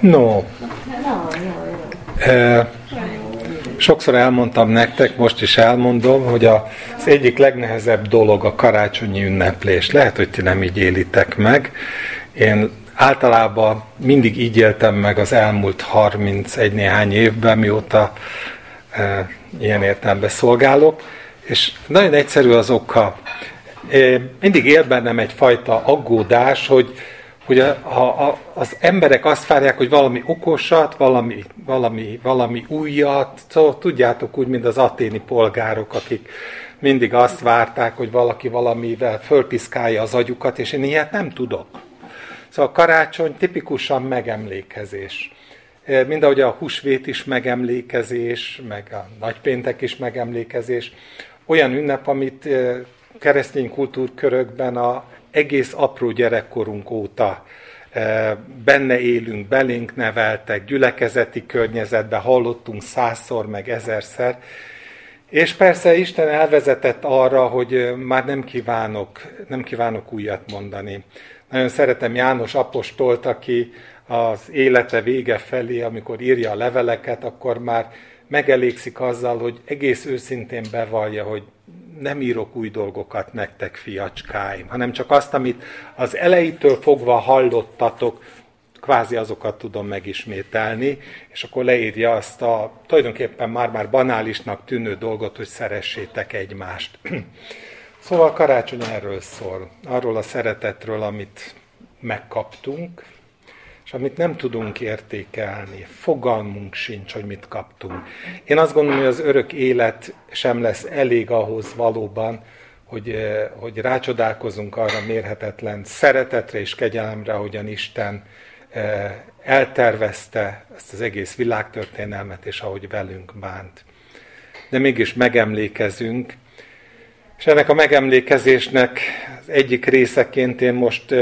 No. Sokszor elmondtam nektek, most is elmondom, hogy az egyik legnehezebb dolog a karácsonyi ünneplés. Lehet, hogy ti nem így élitek meg. Én általában mindig így éltem meg az elmúlt 31 néhány évben, mióta e, ilyen értelemben szolgálok, és nagyon egyszerű az oka. E, mindig él bennem egyfajta aggódás, hogy, hogy a, a, az emberek azt várják, hogy valami okosat, valami, valami, valami újat, szóval tudjátok úgy, mint az aténi polgárok, akik mindig azt várták, hogy valaki valamivel fölpiszkálja az agyukat, és én ilyet nem tudok. Szóval a karácsony tipikusan megemlékezés. E, mind ahogy a húsvét is megemlékezés, meg a nagypéntek is megemlékezés. Olyan ünnep, amit e, keresztény kultúrkörökben a egész apró gyerekkorunk óta e, benne élünk, belénk neveltek, gyülekezeti környezetben hallottunk százszor, meg ezerszer, és persze Isten elvezetett arra, hogy már nem kívánok, nem kívánok újat mondani. Nagyon szeretem János apostolt, aki az élete vége felé, amikor írja a leveleket, akkor már megelégszik azzal, hogy egész őszintén bevallja, hogy nem írok új dolgokat nektek, fiacskáim, hanem csak azt, amit az elejétől fogva hallottatok, kvázi azokat tudom megismételni, és akkor leírja azt a tulajdonképpen már-már banálisnak tűnő dolgot, hogy szeressétek egymást. Szóval karácsony erről szól, arról a szeretetről, amit megkaptunk, és amit nem tudunk értékelni, fogalmunk sincs, hogy mit kaptunk. Én azt gondolom, hogy az örök élet sem lesz elég ahhoz valóban, hogy, eh, hogy rácsodálkozunk arra mérhetetlen szeretetre és kegyelemre, ahogyan Isten eh, eltervezte ezt az egész világtörténelmet, és ahogy velünk bánt. De mégis megemlékezünk, és ennek a megemlékezésnek az egyik részeként én most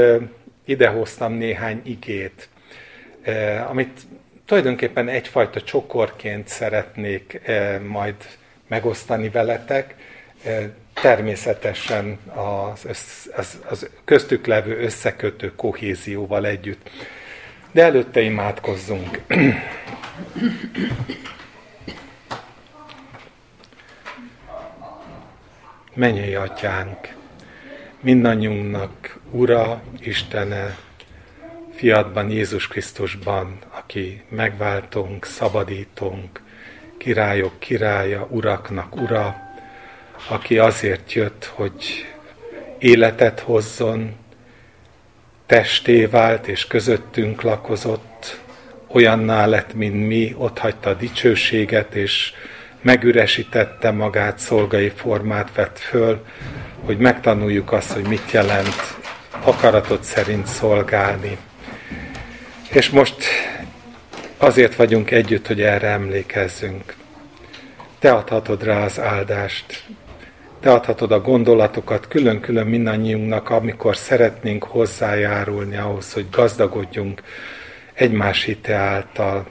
idehoztam néhány igét, amit tulajdonképpen egyfajta csokorként szeretnék majd megosztani veletek, természetesen az, az, az köztük levő összekötő kohézióval együtt. De előtte imádkozzunk. Menjél, Atyánk, mindannyiunknak Ura, Istene, fiadban, Jézus Krisztusban, aki megváltunk, szabadítunk, királyok királya, uraknak ura, aki azért jött, hogy életet hozzon, testé vált és közöttünk lakozott, olyanná lett, mint mi, ott hagyta a dicsőséget, és megüresítette magát, szolgai formát vett föl, hogy megtanuljuk azt, hogy mit jelent akaratot szerint szolgálni. És most azért vagyunk együtt, hogy erre emlékezzünk. Te adhatod rá az áldást, te adhatod a gondolatokat külön-külön mindannyiunknak, amikor szeretnénk hozzájárulni ahhoz, hogy gazdagodjunk egymás hite által,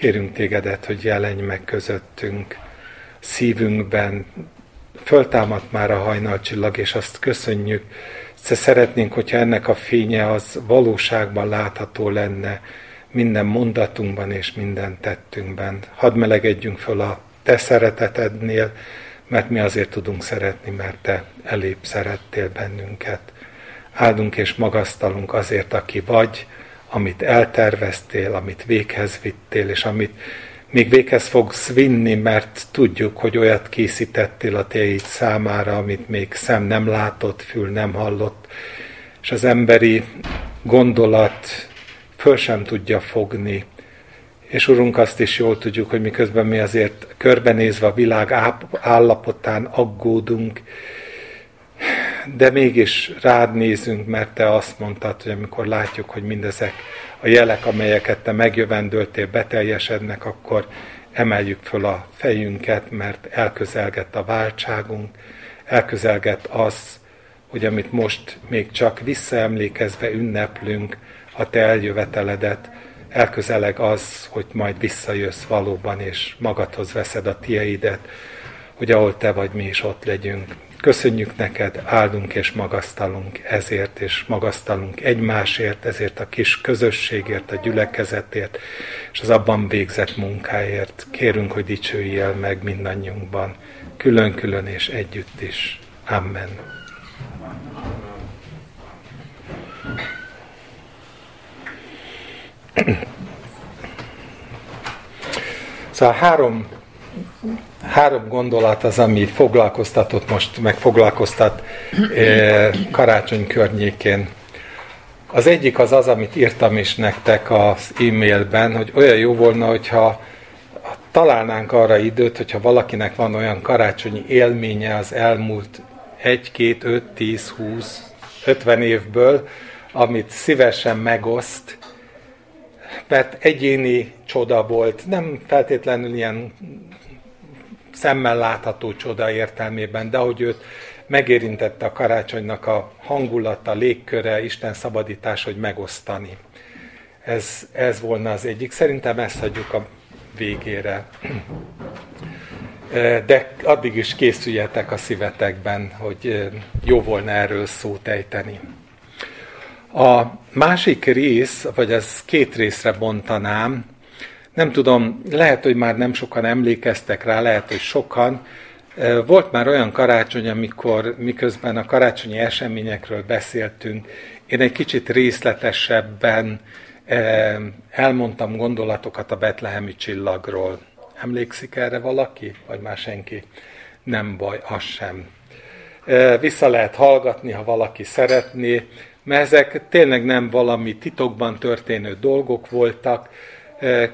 Kérünk tégedet, hogy jelenj meg közöttünk, szívünkben, föltámadt már a hajnalcsillag, és azt köszönjük, szeretnénk, hogyha ennek a fénye az valóságban látható lenne minden mondatunkban és minden tettünkben. Hadd melegedjünk föl a te szeretetednél, mert mi azért tudunk szeretni, mert te elébb szerettél bennünket. Áldunk és magasztalunk azért, aki vagy, amit elterveztél, amit véghez vittél, és amit még véghez fogsz vinni, mert tudjuk, hogy olyat készítettél a teid számára, amit még szem nem látott, fül nem hallott, és az emberi gondolat föl sem tudja fogni. És Urunk, azt is jól tudjuk, hogy miközben mi azért körbenézve a világ állapotán aggódunk, de mégis rád nézünk, mert te azt mondtad, hogy amikor látjuk, hogy mindezek a jelek, amelyeket te megjövendöltél, beteljesednek, akkor emeljük föl a fejünket, mert elközelgett a váltságunk, elközelgett az, hogy amit most még csak visszaemlékezve ünneplünk, a te eljöveteledet, elközeleg az, hogy majd visszajössz valóban, és magadhoz veszed a tieidet, hogy ahol te vagy, mi is ott legyünk. Köszönjük neked, áldunk és magasztalunk ezért, és magasztalunk egymásért, ezért a kis közösségért, a gyülekezetért, és az abban végzett munkáért. Kérünk, hogy dicsőjél meg mindannyiunkban, külön-külön és együtt is. Amen. Szóval három három gondolat az, ami foglalkoztatott most, meg foglalkoztat eh, karácsony környékén. Az egyik az az, amit írtam is nektek az e-mailben, hogy olyan jó volna, hogyha találnánk arra időt, hogyha valakinek van olyan karácsonyi élménye az elmúlt 1, 2, 5, 10, 20, 50 évből, amit szívesen megoszt, mert egyéni csoda volt, nem feltétlenül ilyen szemmel látható csoda értelmében, de hogy őt megérintette a karácsonynak a hangulata, légköre, Isten szabadítás, hogy megosztani. Ez, ez volna az egyik. Szerintem ezt hagyjuk a végére. De addig is készüljetek a szívetekben, hogy jó volna erről szót ejteni. A másik rész, vagy az két részre bontanám, nem tudom, lehet, hogy már nem sokan emlékeztek rá, lehet, hogy sokan. Volt már olyan karácsony, amikor miközben a karácsonyi eseményekről beszéltünk, én egy kicsit részletesebben elmondtam gondolatokat a betlehemi csillagról. Emlékszik erre valaki, vagy már senki? Nem baj, az sem. Vissza lehet hallgatni, ha valaki szeretné, mert ezek tényleg nem valami titokban történő dolgok voltak,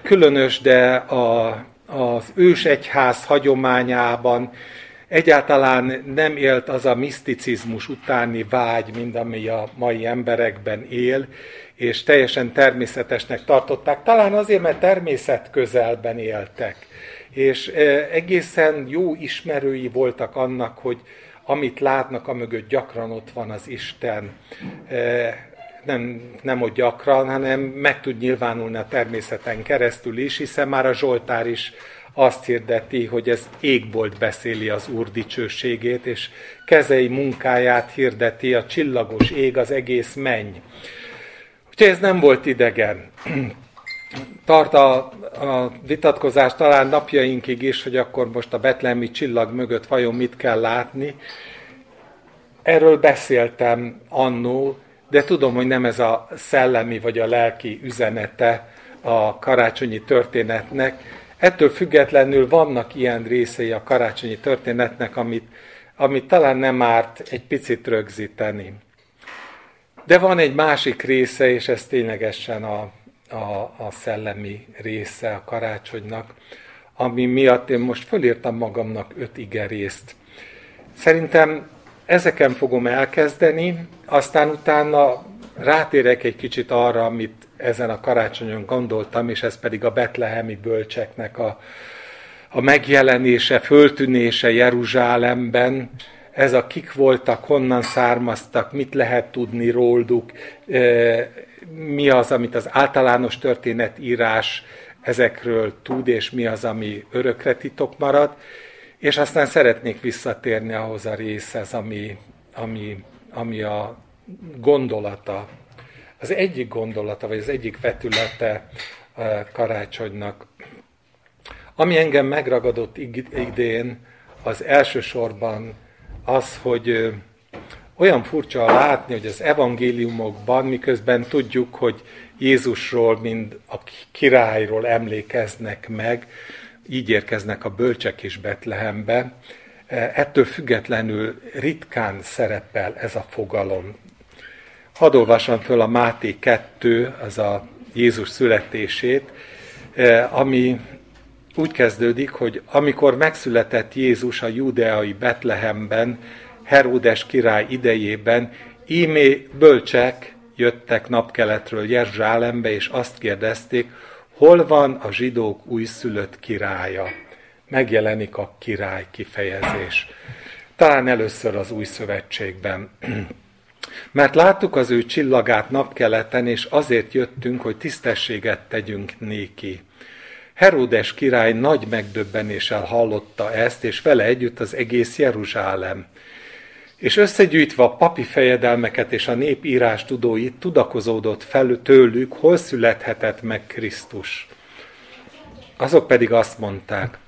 különös, de a, az ős egyház hagyományában egyáltalán nem élt az a miszticizmus utáni vágy, mint ami a mai emberekben él, és teljesen természetesnek tartották, talán azért, mert természet közelben éltek, és egészen jó ismerői voltak annak, hogy amit látnak, amögött gyakran ott van az Isten nem, nem ott gyakran, hanem meg tud nyilvánulni a természeten keresztül is, hiszen már a Zsoltár is azt hirdeti, hogy ez égbolt beszéli az Úr dicsőségét, és kezei munkáját hirdeti a csillagos ég, az egész menny. Úgyhogy ez nem volt idegen. Tart a, a vitatkozás talán napjainkig is, hogy akkor most a betlemi csillag mögött vajon mit kell látni. Erről beszéltem annó, de tudom, hogy nem ez a szellemi vagy a lelki üzenete a karácsonyi történetnek. Ettől függetlenül vannak ilyen részei a karácsonyi történetnek, amit, amit talán nem árt egy picit rögzíteni. De van egy másik része, és ez ténylegesen a, a, a szellemi része a karácsonynak, ami miatt én most fölírtam magamnak öt igerészt. Szerintem ezeken fogom elkezdeni, aztán utána rátérek egy kicsit arra, amit ezen a karácsonyon gondoltam, és ez pedig a betlehemi bölcseknek a, a megjelenése, föltűnése Jeruzsálemben, ez a kik voltak, honnan származtak, mit lehet tudni róluk, e, mi az, amit az általános történetírás ezekről tud, és mi az, ami örökre titok marad, és aztán szeretnék visszatérni ahhoz a részhez, ami, ami, ami a gondolata, az egyik gondolata, vagy az egyik vetülete karácsonynak. Ami engem megragadott idén, az elsősorban az, hogy olyan furcsa látni, hogy az evangéliumokban, miközben tudjuk, hogy Jézusról, mint a királyról emlékeznek meg, így érkeznek a bölcsek is Betlehembe, e, ettől függetlenül ritkán szerepel ez a fogalom. Hadd olvassam föl a Máté 2, az a Jézus születését, e, ami úgy kezdődik, hogy amikor megszületett Jézus a judeai Betlehemben, Heródes király idejében, ímé bölcsek jöttek napkeletről Jeruzsálembe, és azt kérdezték, Hol van a zsidók újszülött királya? Megjelenik a király kifejezés. Talán először az új szövetségben. Mert láttuk az ő csillagát napkeleten, és azért jöttünk, hogy tisztességet tegyünk néki. Heródes király nagy megdöbbenéssel hallotta ezt, és vele együtt az egész Jeruzsálem. És összegyűjtve a papi fejedelmeket és a nép írás tudóit, tudakozódott fel tőlük, hol születhetett meg Krisztus. Azok pedig azt mondták,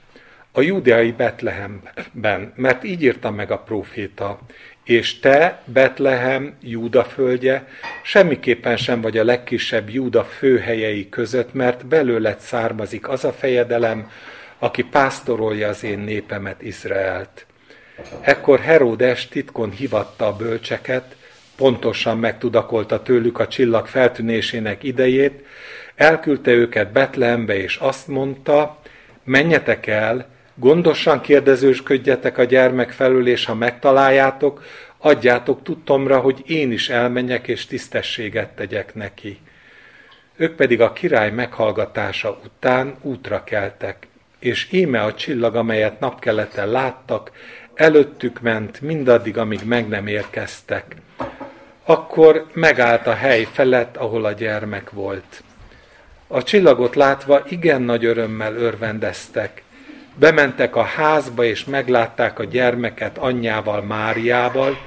a júdeai Betlehemben, mert így írta meg a próféta, és te, Betlehem, Júda földje, semmiképpen sem vagy a legkisebb Júda főhelyei között, mert belőled származik az a fejedelem, aki pásztorolja az én népemet, Izraelt. Ekkor Heródes titkon hivatta a bölcseket, pontosan megtudakolta tőlük a csillag feltűnésének idejét, elküldte őket Betlehembe, és azt mondta, menjetek el, Gondosan kérdezősködjetek a gyermek felül, és ha megtaláljátok, adjátok tudtomra, hogy én is elmenjek és tisztességet tegyek neki. Ők pedig a király meghallgatása után útra keltek, és íme a csillag, amelyet napkeleten láttak, előttük ment mindaddig, amíg meg nem érkeztek. Akkor megállt a hely felett, ahol a gyermek volt. A csillagot látva igen nagy örömmel örvendeztek, Bementek a házba, és meglátták a gyermeket anyjával, Máriával,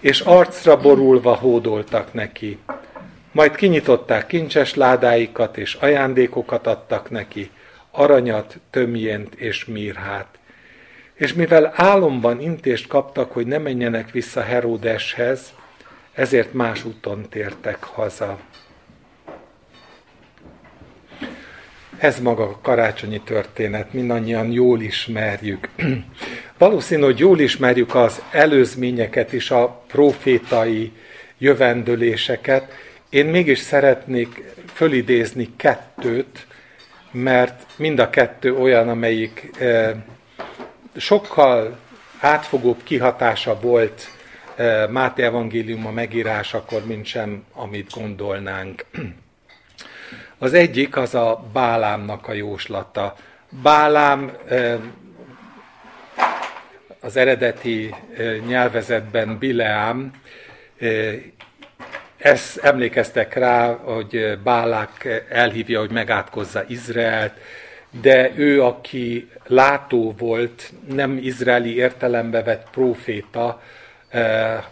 és arcra borulva hódoltak neki. Majd kinyitották kincses ládáikat, és ajándékokat adtak neki, aranyat, tömjént és mírhát. És mivel álomban intést kaptak, hogy ne menjenek vissza Heródeshez, ezért más úton tértek haza. Ez maga a karácsonyi történet, mindannyian jól ismerjük. Valószínű, hogy jól ismerjük az előzményeket is, a profétai jövendőléseket. Én mégis szeretnék fölidézni kettőt, mert mind a kettő olyan, amelyik eh, sokkal átfogóbb kihatása volt eh, Máté evangéliuma megírásakor, mint sem, amit gondolnánk. Az egyik az a Bálámnak a jóslata. Bálám az eredeti nyelvezetben Bileám, ezt emlékeztek rá, hogy Bálák elhívja, hogy megátkozza Izraelt, de ő, aki látó volt, nem izraeli értelembe vett próféta,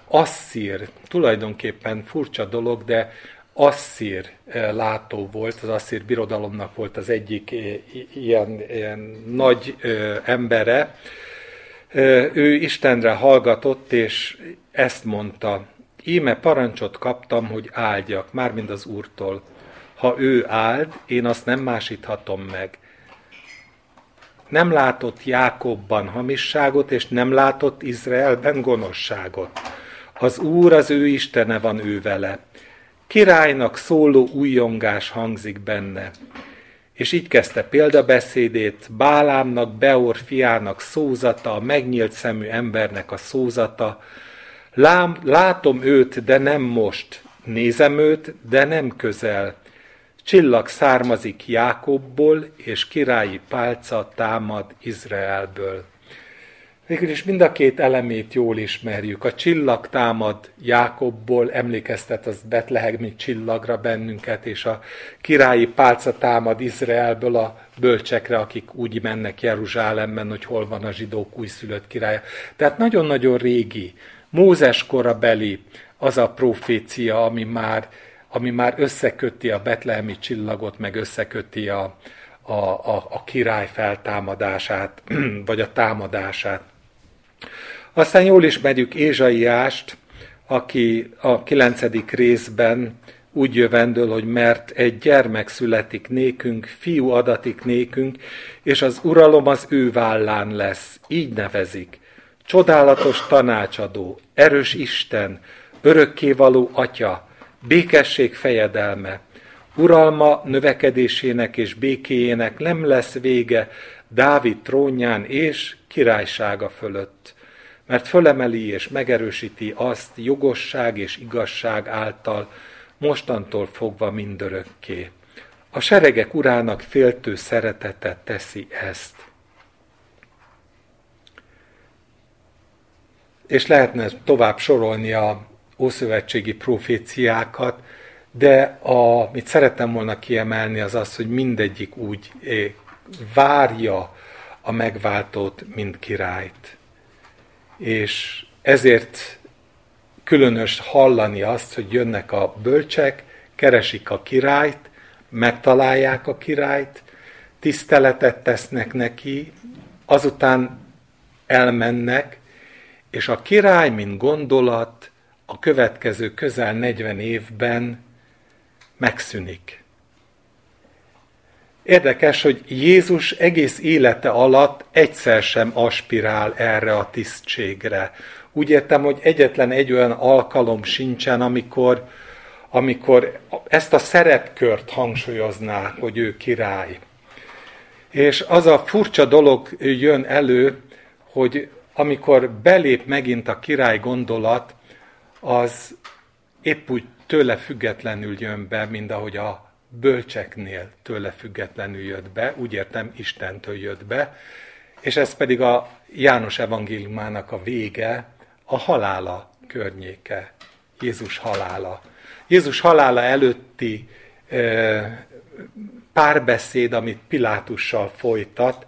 Asszír, tulajdonképpen furcsa dolog, de asszír eh, látó volt, az asszír birodalomnak volt az egyik ilyen, ilyen nagy eh, embere. Ő Istenre hallgatott, és ezt mondta, íme parancsot kaptam, hogy áldjak, mármint az Úrtól. Ha ő áld, én azt nem másíthatom meg. Nem látott Jákobban hamisságot, és nem látott Izraelben gonoszságot. Az Úr az ő Istene van ő vele Királynak szóló újongás hangzik benne. És így kezdte példabeszédét, Bálámnak, Beor fiának szózata, a megnyílt szemű embernek a szózata. Lám, látom őt, de nem most, nézem őt, de nem közel. Csillag származik Jákobból, és királyi pálca támad Izraelből. Végül is mind a két elemét jól ismerjük. A csillag támad Jákobból, emlékeztet az Betlehemi csillagra bennünket, és a királyi pálca támad Izraelből a bölcsekre, akik úgy mennek Jeruzsálemben, hogy hol van a zsidók újszülött királya. Tehát nagyon-nagyon régi, Mózes korabeli az a profécia, ami már, ami már összeköti a betlehemi csillagot, meg összeköti a, a, a, a király feltámadását, vagy a támadását. Aztán jól ismerjük Ézsaiást, aki a kilencedik részben úgy jövendől, hogy mert egy gyermek születik nékünk, fiú adatik nékünk, és az uralom az ő vállán lesz. Így nevezik. Csodálatos tanácsadó, erős Isten, örökkévaló atya, békesség fejedelme, uralma növekedésének és békéjének nem lesz vége Dávid trónján és királysága fölött mert fölemeli és megerősíti azt jogosság és igazság által mostantól fogva mindörökké. A seregek urának féltő szeretete teszi ezt. És lehetne tovább sorolni a ószövetségi proféciákat, de a, amit szerettem volna kiemelni, az az, hogy mindegyik úgy várja a megváltót, mint királyt. És ezért különös hallani azt, hogy jönnek a bölcsek, keresik a királyt, megtalálják a királyt, tiszteletet tesznek neki, azután elmennek, és a király, mint gondolat, a következő közel 40 évben megszűnik. Érdekes, hogy Jézus egész élete alatt egyszer sem aspirál erre a tisztségre. Úgy értem, hogy egyetlen egy olyan alkalom sincsen, amikor, amikor ezt a szerepkört hangsúlyozná, hogy ő király. És az a furcsa dolog jön elő, hogy amikor belép megint a király gondolat, az épp úgy tőle függetlenül jön be, mint ahogy a bölcseknél tőle függetlenül jött be, úgy értem, Istentől jött be, és ez pedig a János evangéliumának a vége, a halála környéke, Jézus halála. Jézus halála előtti e, párbeszéd, amit Pilátussal folytat,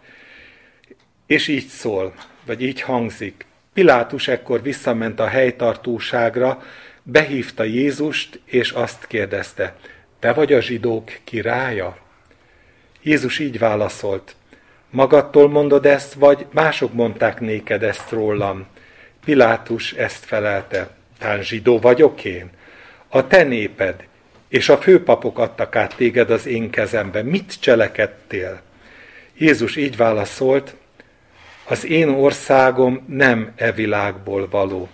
és így szól, vagy így hangzik. Pilátus ekkor visszament a helytartóságra, behívta Jézust, és azt kérdezte, te vagy a zsidók királya? Jézus így válaszolt, magadtól mondod ezt, vagy mások mondták néked ezt rólam? Pilátus ezt felelte, tán zsidó vagyok én? A te néped és a főpapok adtak át téged az én kezembe. Mit cselekedtél? Jézus így válaszolt, az én országom nem e világból való.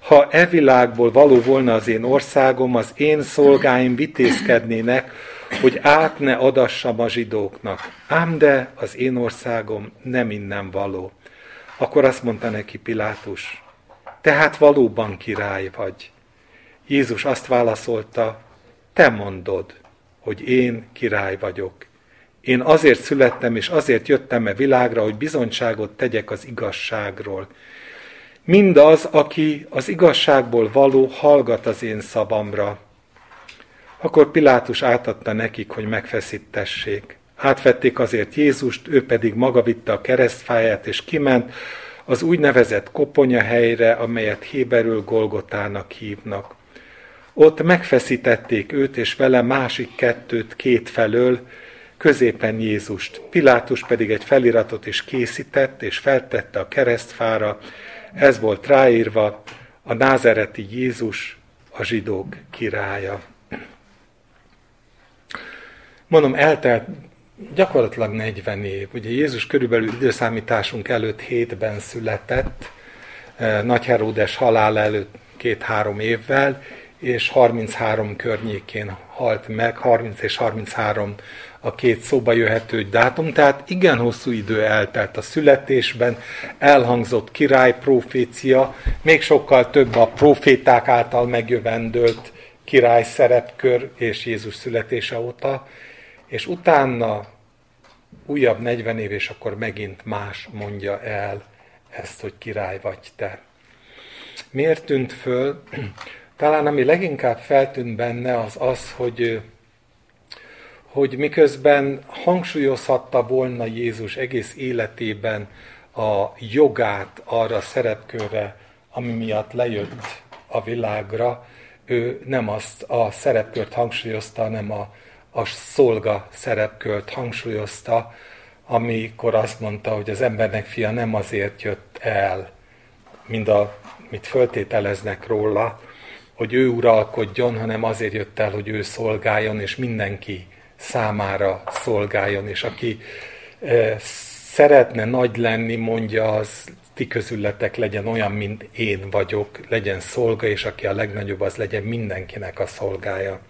Ha e világból való volna az én országom, az én szolgáim vitézkednének, hogy át ne adassam a zsidóknak. Ám de az én országom nem innen való. Akkor azt mondta neki Pilátus, tehát valóban király vagy. Jézus azt válaszolta, te mondod, hogy én király vagyok. Én azért születtem, és azért jöttem e világra, hogy bizonyságot tegyek az igazságról. Mindaz, aki az igazságból való, hallgat az én szavamra. Akkor Pilátus átadta nekik, hogy megfeszítessék. Átvették azért Jézust, ő pedig maga vitte a keresztfáját, és kiment az úgynevezett koponya helyre, amelyet Héberül Golgotának hívnak. Ott megfeszítették őt, és vele másik kettőt két felől, középen Jézust. Pilátus pedig egy feliratot is készített, és feltette a keresztfára. Ez volt ráírva, a názereti Jézus, a zsidók királya. Mondom, eltelt gyakorlatilag 40 év. Ugye Jézus körülbelül időszámításunk előtt hétben született, eh, Nagy Heródes halál előtt két-három évvel, és 33 környékén halt meg, 30 és 33 a két szóba jöhető dátum, tehát igen hosszú idő eltelt a születésben, elhangzott király profécia, még sokkal több a proféták által megjövendőlt király szerepkör és Jézus születése óta, és utána újabb 40 év, és akkor megint más mondja el ezt, hogy király vagy te. Miért tűnt föl? Talán ami leginkább feltűnt benne az az, hogy, hogy miközben hangsúlyozhatta volna Jézus egész életében a jogát arra a szerepkörre, ami miatt lejött a világra, ő nem azt a szerepkört hangsúlyozta, hanem a, a szolga szerepkört hangsúlyozta, amikor azt mondta, hogy az embernek fia nem azért jött el, mint a, mit föltételeznek róla, hogy ő uralkodjon, hanem azért jött el, hogy ő szolgáljon, és mindenki számára szolgáljon, és aki e, szeretne nagy lenni, mondja, az ti közületek legyen olyan, mint én vagyok, legyen szolga, és aki a legnagyobb, az legyen mindenkinek a szolgája.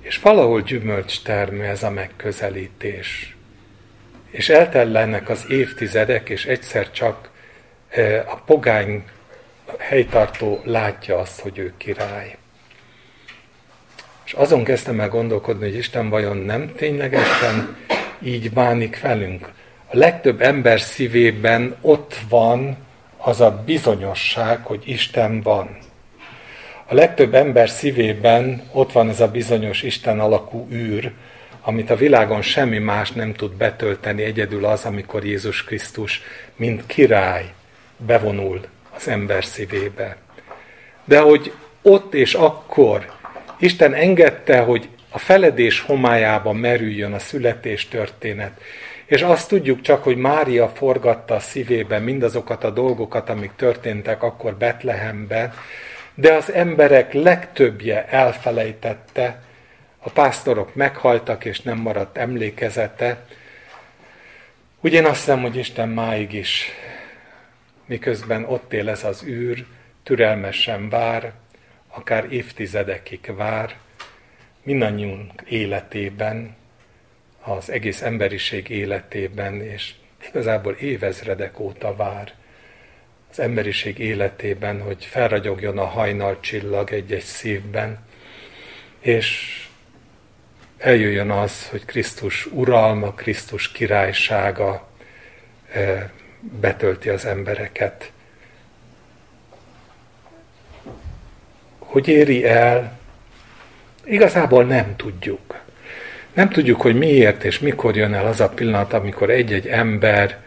És valahol gyümölcs termő ez a megközelítés. És eltellenek az évtizedek, és egyszer csak e, a pogány helytartó látja azt, hogy ő király. És azon kezdtem el gondolkodni, hogy Isten vajon nem ténylegesen így bánik velünk. A legtöbb ember szívében ott van az a bizonyosság, hogy Isten van. A legtöbb ember szívében ott van ez a bizonyos Isten alakú űr, amit a világon semmi más nem tud betölteni, egyedül az, amikor Jézus Krisztus, mint király, bevonul az ember szívébe. de hogy ott és akkor Isten engedte, hogy a feledés homályába merüljön a születés történet. És azt tudjuk csak, hogy Mária forgatta a szívében mindazokat a dolgokat, amik történtek akkor Betlehemben, de az emberek legtöbbje elfelejtette, a pásztorok meghaltak, és nem maradt emlékezete. Úgy én azt hiszem, hogy Isten máig is, miközben ott él ez az űr, türelmesen vár, akár évtizedekig vár, mindannyiunk életében, az egész emberiség életében, és igazából évezredek óta vár. Az emberiség életében, hogy felragyogjon a hajnal csillag egy-egy szívben, és eljöjjön az, hogy Krisztus uralma, Krisztus királysága eh, betölti az embereket. Hogy éri el, igazából nem tudjuk. Nem tudjuk, hogy miért és mikor jön el az a pillanat, amikor egy-egy ember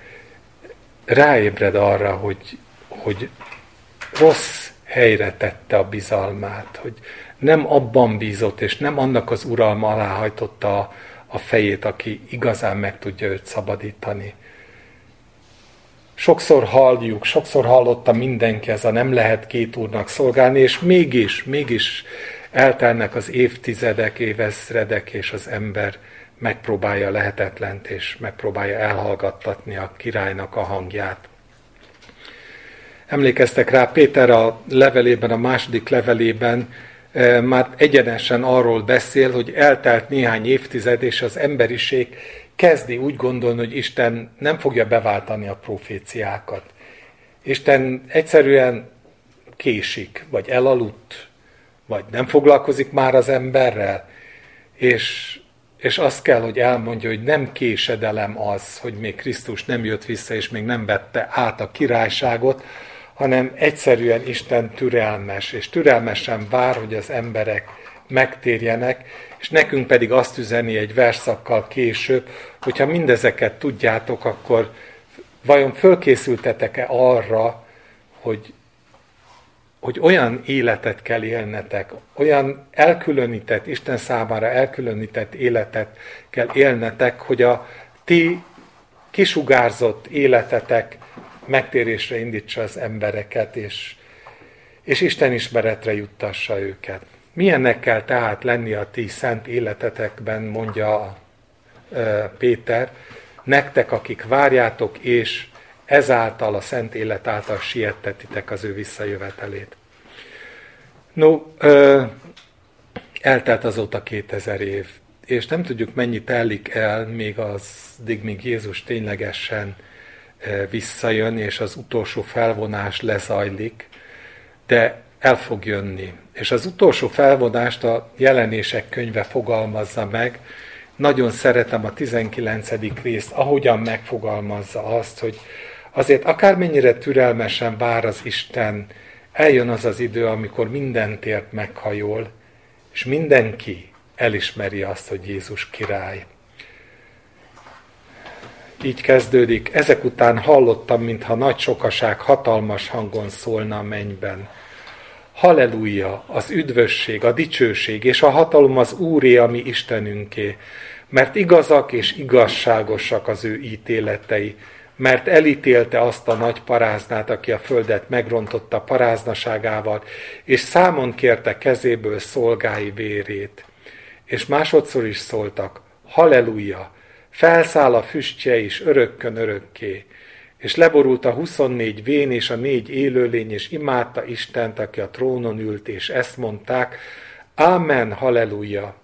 ráébred arra, hogy, hogy rossz helyre tette a bizalmát, hogy nem abban bízott, és nem annak az uralma alá hajtotta a, a fejét, aki igazán meg tudja őt szabadítani. Sokszor halljuk, sokszor hallotta mindenki ez a nem lehet két úrnak szolgálni, és mégis, mégis eltelnek az évtizedek, évezredek, és az ember megpróbálja lehetetlent, és megpróbálja elhallgattatni a királynak a hangját. Emlékeztek rá, Péter a levelében, a második levelében e, már egyenesen arról beszél, hogy eltelt néhány évtized, és az emberiség kezdi úgy gondolni, hogy Isten nem fogja beváltani a proféciákat. Isten egyszerűen késik, vagy elaludt, vagy nem foglalkozik már az emberrel, és, és azt kell, hogy elmondja, hogy nem késedelem az, hogy még Krisztus nem jött vissza, és még nem vette át a királyságot, hanem egyszerűen Isten türelmes, és türelmesen vár, hogy az emberek megtérjenek, és nekünk pedig azt üzeni egy verszakkal később, hogyha mindezeket tudjátok, akkor vajon fölkészültetek-e arra, hogy hogy olyan életet kell élnetek, olyan elkülönített, Isten számára elkülönített életet kell élnetek, hogy a ti kisugárzott életetek megtérésre indítsa az embereket, és, és Isten ismeretre juttassa őket. Milyennek kell tehát lenni a ti szent életetekben, mondja Péter, nektek, akik várjátok, és ezáltal a szent élet által siettetitek az ő visszajövetelét. No, ö, eltelt azóta 2000 év, és nem tudjuk mennyi telik el, még az, míg Jézus ténylegesen visszajön, és az utolsó felvonás lezajlik, de el fog jönni. És az utolsó felvonást a jelenések könyve fogalmazza meg. Nagyon szeretem a 19. részt, ahogyan megfogalmazza azt, hogy Azért akármennyire türelmesen vár az Isten, eljön az az idő, amikor minden tért meghajol, és mindenki elismeri azt, hogy Jézus király. Így kezdődik, ezek után hallottam, mintha nagy sokaság hatalmas hangon szólna a mennyben. Halleluja, az üdvösség, a dicsőség és a hatalom az Úré, ami Istenünké, mert igazak és igazságosak az ő ítéletei, mert elítélte azt a nagy paráznát, aki a földet megrontotta paráznaságával, és számon kérte kezéből szolgái vérét. És másodszor is szóltak, halleluja, felszáll a füstje is örökkön örökké, és leborult a 24 vén és a négy élőlény, és imádta Istent, aki a trónon ült, és ezt mondták, Amen, halleluja!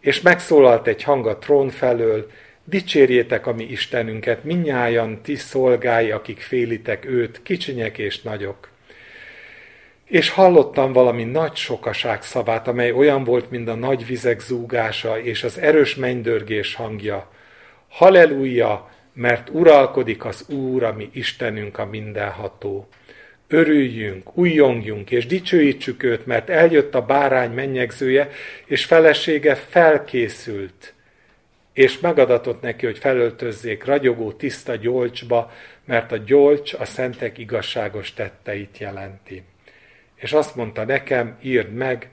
És megszólalt egy hang a trón felől, Dicsérjétek a mi Istenünket, minnyájan ti szolgái, akik félitek őt, kicsinyek és nagyok. És hallottam valami nagy sokaság szavát, amely olyan volt, mint a nagy vizek zúgása és az erős mennydörgés hangja. Halleluja, mert uralkodik az Úr, ami Istenünk a mindenható. Örüljünk, újjongjunk és dicsőítsük őt, mert eljött a bárány mennyegzője, és felesége felkészült és megadatott neki, hogy felöltözzék ragyogó tiszta gyolcsba, mert a gyolcs a szentek igazságos tetteit jelenti. és azt mondta nekem, írd meg,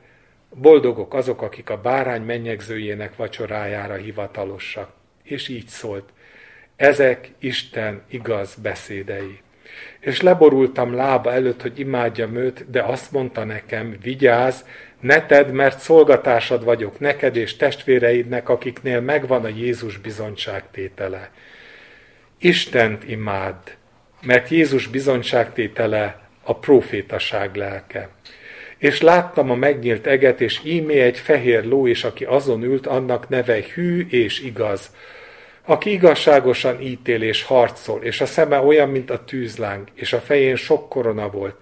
boldogok azok, akik a bárány mennyegzőjének vacsorájára hivatalosak. És így szólt, ezek Isten igaz beszédei. És leborultam lába előtt, hogy imádjam őt, de azt mondta nekem, vigyázz, ne tedd, mert szolgatásad vagyok neked és testvéreidnek, akiknél megvan a Jézus bizonyságtétele. Istent imád, mert Jézus bizonyságtétele a profétaság lelke. És láttam a megnyílt eget, és ímé egy fehér ló, és aki azon ült, annak neve hű és igaz, aki igazságosan ítél és harcol, és a szeme olyan, mint a tűzláng, és a fején sok korona volt,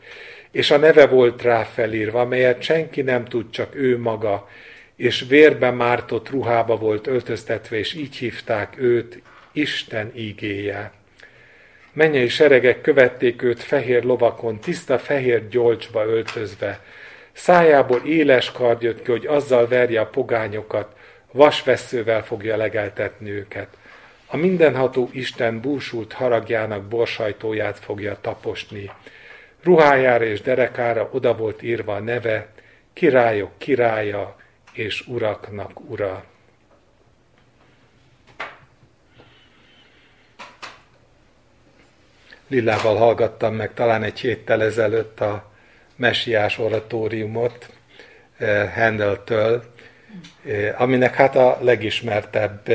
és a neve volt rá felírva, amelyet senki nem tud, csak ő maga, és vérben mártott ruhába volt öltöztetve, és így hívták őt Isten ígéje. Mennyei seregek követték őt fehér lovakon, tiszta fehér gyolcsba öltözve. Szájából éles kard jött ki, hogy azzal verje a pogányokat, vasveszővel fogja legeltetni őket. A mindenható Isten búsult haragjának borsajtóját fogja taposni. Ruhájára és derekára oda volt írva a neve, királyok királya és uraknak ura. Lillával hallgattam meg talán egy héttel ezelőtt a messiás oratóriumot eh, Handeltől, aminek hát a legismertebb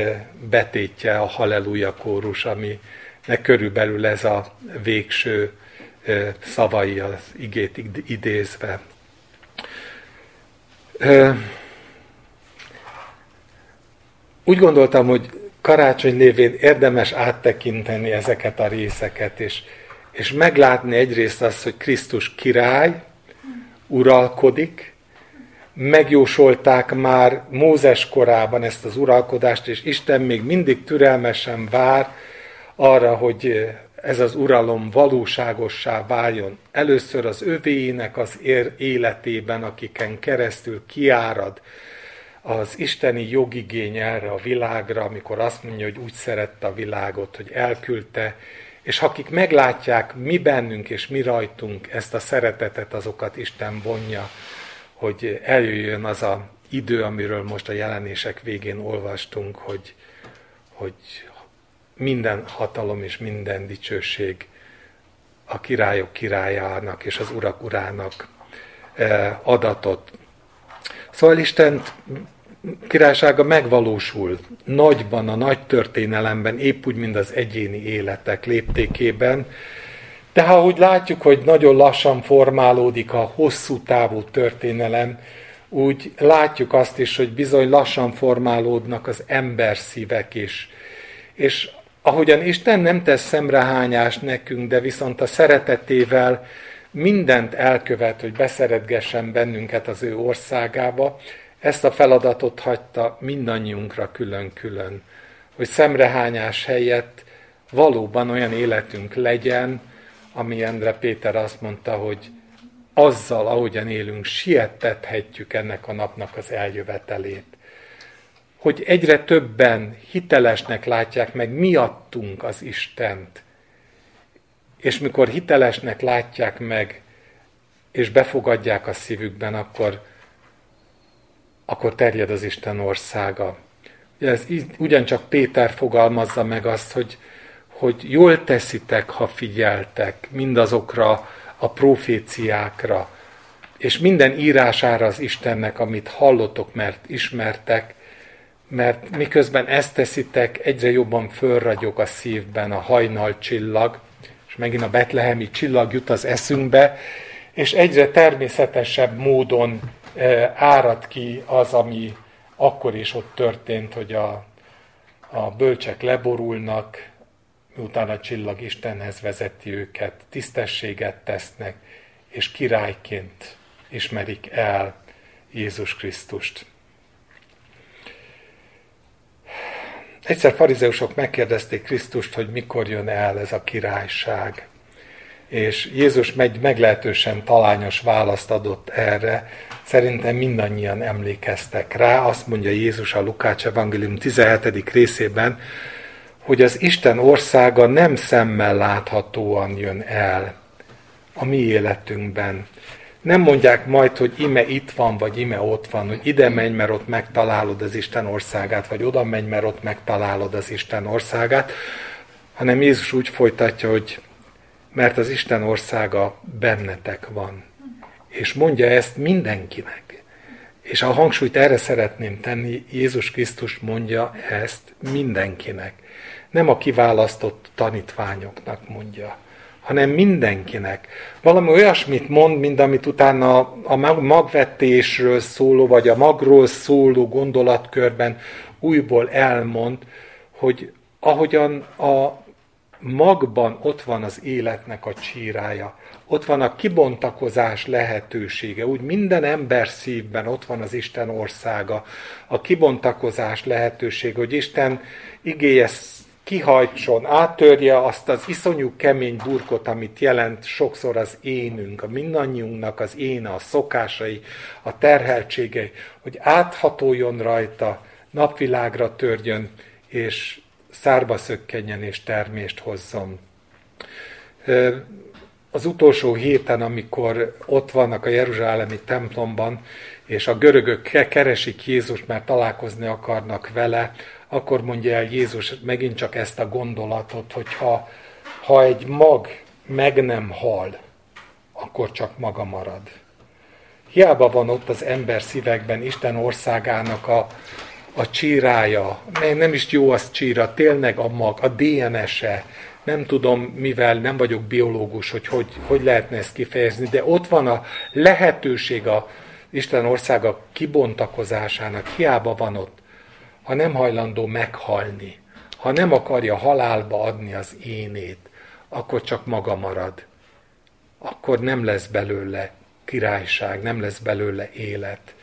betétje a Halleluja kórus, aminek körülbelül ez a végső szavai az igét idézve. Úgy gondoltam, hogy karácsony lévén érdemes áttekinteni ezeket a részeket, és, és meglátni egyrészt azt, hogy Krisztus király, uralkodik, megjósolták már Mózes korában ezt az uralkodást, és Isten még mindig türelmesen vár arra, hogy ez az uralom valóságossá váljon. Először az övéinek az életében, akiken keresztül kiárad az isteni jogigény erre a világra, amikor azt mondja, hogy úgy szerette a világot, hogy elküldte, és akik meglátják mi bennünk és mi rajtunk ezt a szeretetet, azokat Isten vonja, hogy eljöjjön az a idő, amiről most a jelenések végén olvastunk, hogy, hogy minden hatalom és minden dicsőség a királyok királyának és az urak urának eh, adatot. Szóval Isten királysága megvalósul nagyban, a nagy történelemben, épp úgy, mint az egyéni életek léptékében, de ha úgy látjuk, hogy nagyon lassan formálódik a hosszú távú történelem, úgy látjuk azt is, hogy bizony lassan formálódnak az ember szívek is. És ahogyan Isten nem tesz szemrehányást nekünk, de viszont a szeretetével mindent elkövet, hogy beszeretgessen bennünket az ő országába, ezt a feladatot hagyta mindannyiunkra külön-külön, hogy szemrehányás helyett valóban olyan életünk legyen, ami Endre Péter azt mondta, hogy azzal, ahogyan élünk, siettethetjük ennek a napnak az eljövetelét. Hogy egyre többen hitelesnek látják meg miattunk az Istent. És mikor hitelesnek látják meg, és befogadják a szívükben, akkor akkor terjed az Isten országa. Ez ugyancsak Péter fogalmazza meg azt, hogy, hogy jól teszitek, ha figyeltek mindazokra a proféciákra, és minden írására az Istennek, amit hallotok, mert ismertek, mert miközben ezt teszitek, egyre jobban fölragyog a szívben a hajnal csillag, és megint a betlehemi csillag jut az eszünkbe, és egyre természetesebb módon árad ki az, ami akkor is ott történt, hogy a, a bölcsek leborulnak, miután a csillag Istenhez vezeti őket, tisztességet tesznek, és királyként ismerik el Jézus Krisztust. Egyszer farizeusok megkérdezték Krisztust, hogy mikor jön el ez a királyság. És Jézus megy meglehetősen talányos választ adott erre, Szerintem mindannyian emlékeztek rá, azt mondja Jézus a Lukács evangélium 17. részében, hogy az Isten országa nem szemmel láthatóan jön el a mi életünkben. Nem mondják majd, hogy ime itt van, vagy ime ott van, hogy ide menj, mert ott megtalálod az Isten országát, vagy oda menj, mert ott megtalálod az Isten országát, hanem Jézus úgy folytatja, hogy mert az Isten országa bennetek van. És mondja ezt mindenkinek. És a hangsúlyt erre szeretném tenni, Jézus Krisztus mondja ezt mindenkinek. Nem a kiválasztott tanítványoknak mondja, hanem mindenkinek. Valami olyasmit mond, mint amit utána a magvetésről szóló, vagy a magról szóló gondolatkörben újból elmond, hogy ahogyan a magban ott van az életnek a csírája, ott van a kibontakozás lehetősége, úgy minden ember szívben ott van az Isten országa, a kibontakozás lehetősége, hogy Isten igéje kihajtson, áttörje azt az iszonyú kemény burkot, amit jelent sokszor az énünk, a mindannyiunknak az éne, a szokásai, a terheltségei, hogy áthatoljon rajta, napvilágra törjön, és szárba szökkenjen és termést hozzon. Az utolsó héten, amikor ott vannak a Jeruzsálemi templomban, és a görögök keresik Jézust, mert találkozni akarnak vele, akkor mondja el Jézus megint csak ezt a gondolatot, hogy ha, ha egy mag meg nem hal, akkor csak maga marad. Hiába van ott az ember szívekben Isten országának a, a csírája, nem is jó az csíra, tényleg a mag, a DNS-e, nem tudom, mivel nem vagyok biológus, hogy, hogy hogy lehetne ezt kifejezni, de ott van a lehetőség a Isten országa kibontakozásának, hiába van ott, ha nem hajlandó meghalni, ha nem akarja halálba adni az énét, akkor csak maga marad. Akkor nem lesz belőle királyság, nem lesz belőle élet.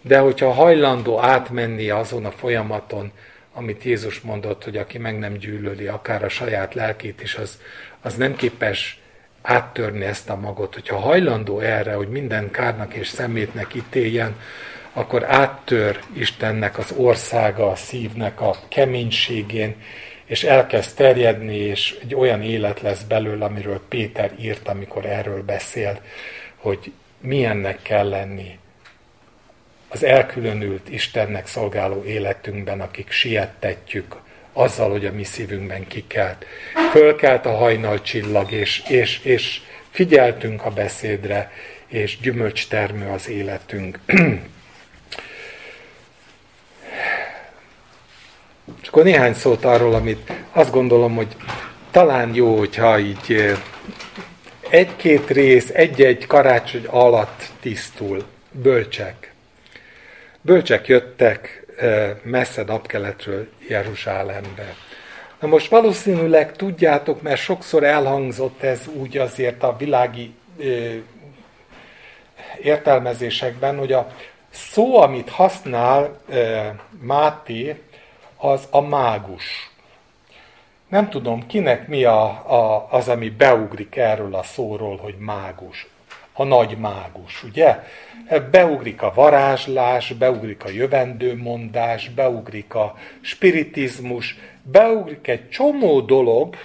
De hogyha hajlandó átmenni azon a folyamaton, amit Jézus mondott, hogy aki meg nem gyűlöli akár a saját lelkét is, az, az nem képes áttörni ezt a magot. Hogyha hajlandó erre, hogy minden kárnak és szemétnek ítéljen, akkor áttör Istennek az országa, a szívnek a keménységén, és elkezd terjedni, és egy olyan élet lesz belőle, amiről Péter írt, amikor erről beszél, hogy milyennek kell lenni az elkülönült Istennek szolgáló életünkben, akik siettetjük azzal, hogy a mi szívünkben kikelt. Fölkelt a hajnal csillag, és, és, és figyeltünk a beszédre, és gyümölcstermő az életünk. És akkor néhány szót arról, amit azt gondolom, hogy talán jó, hogyha így egy-két rész, egy-egy karácsony alatt tisztul. Bölcsek. Bölcsek jöttek messze napkeletről Jeruzsálembe. Na most valószínűleg tudjátok, mert sokszor elhangzott ez úgy azért a világi értelmezésekben, hogy a szó, amit használ Máté, az a mágus. Nem tudom, kinek mi a, a, az, ami beugrik erről a szóról, hogy mágus. A nagy mágus, ugye? Beugrik a varázslás, beugrik a jövendőmondás, beugrik a spiritizmus, beugrik egy csomó dolog,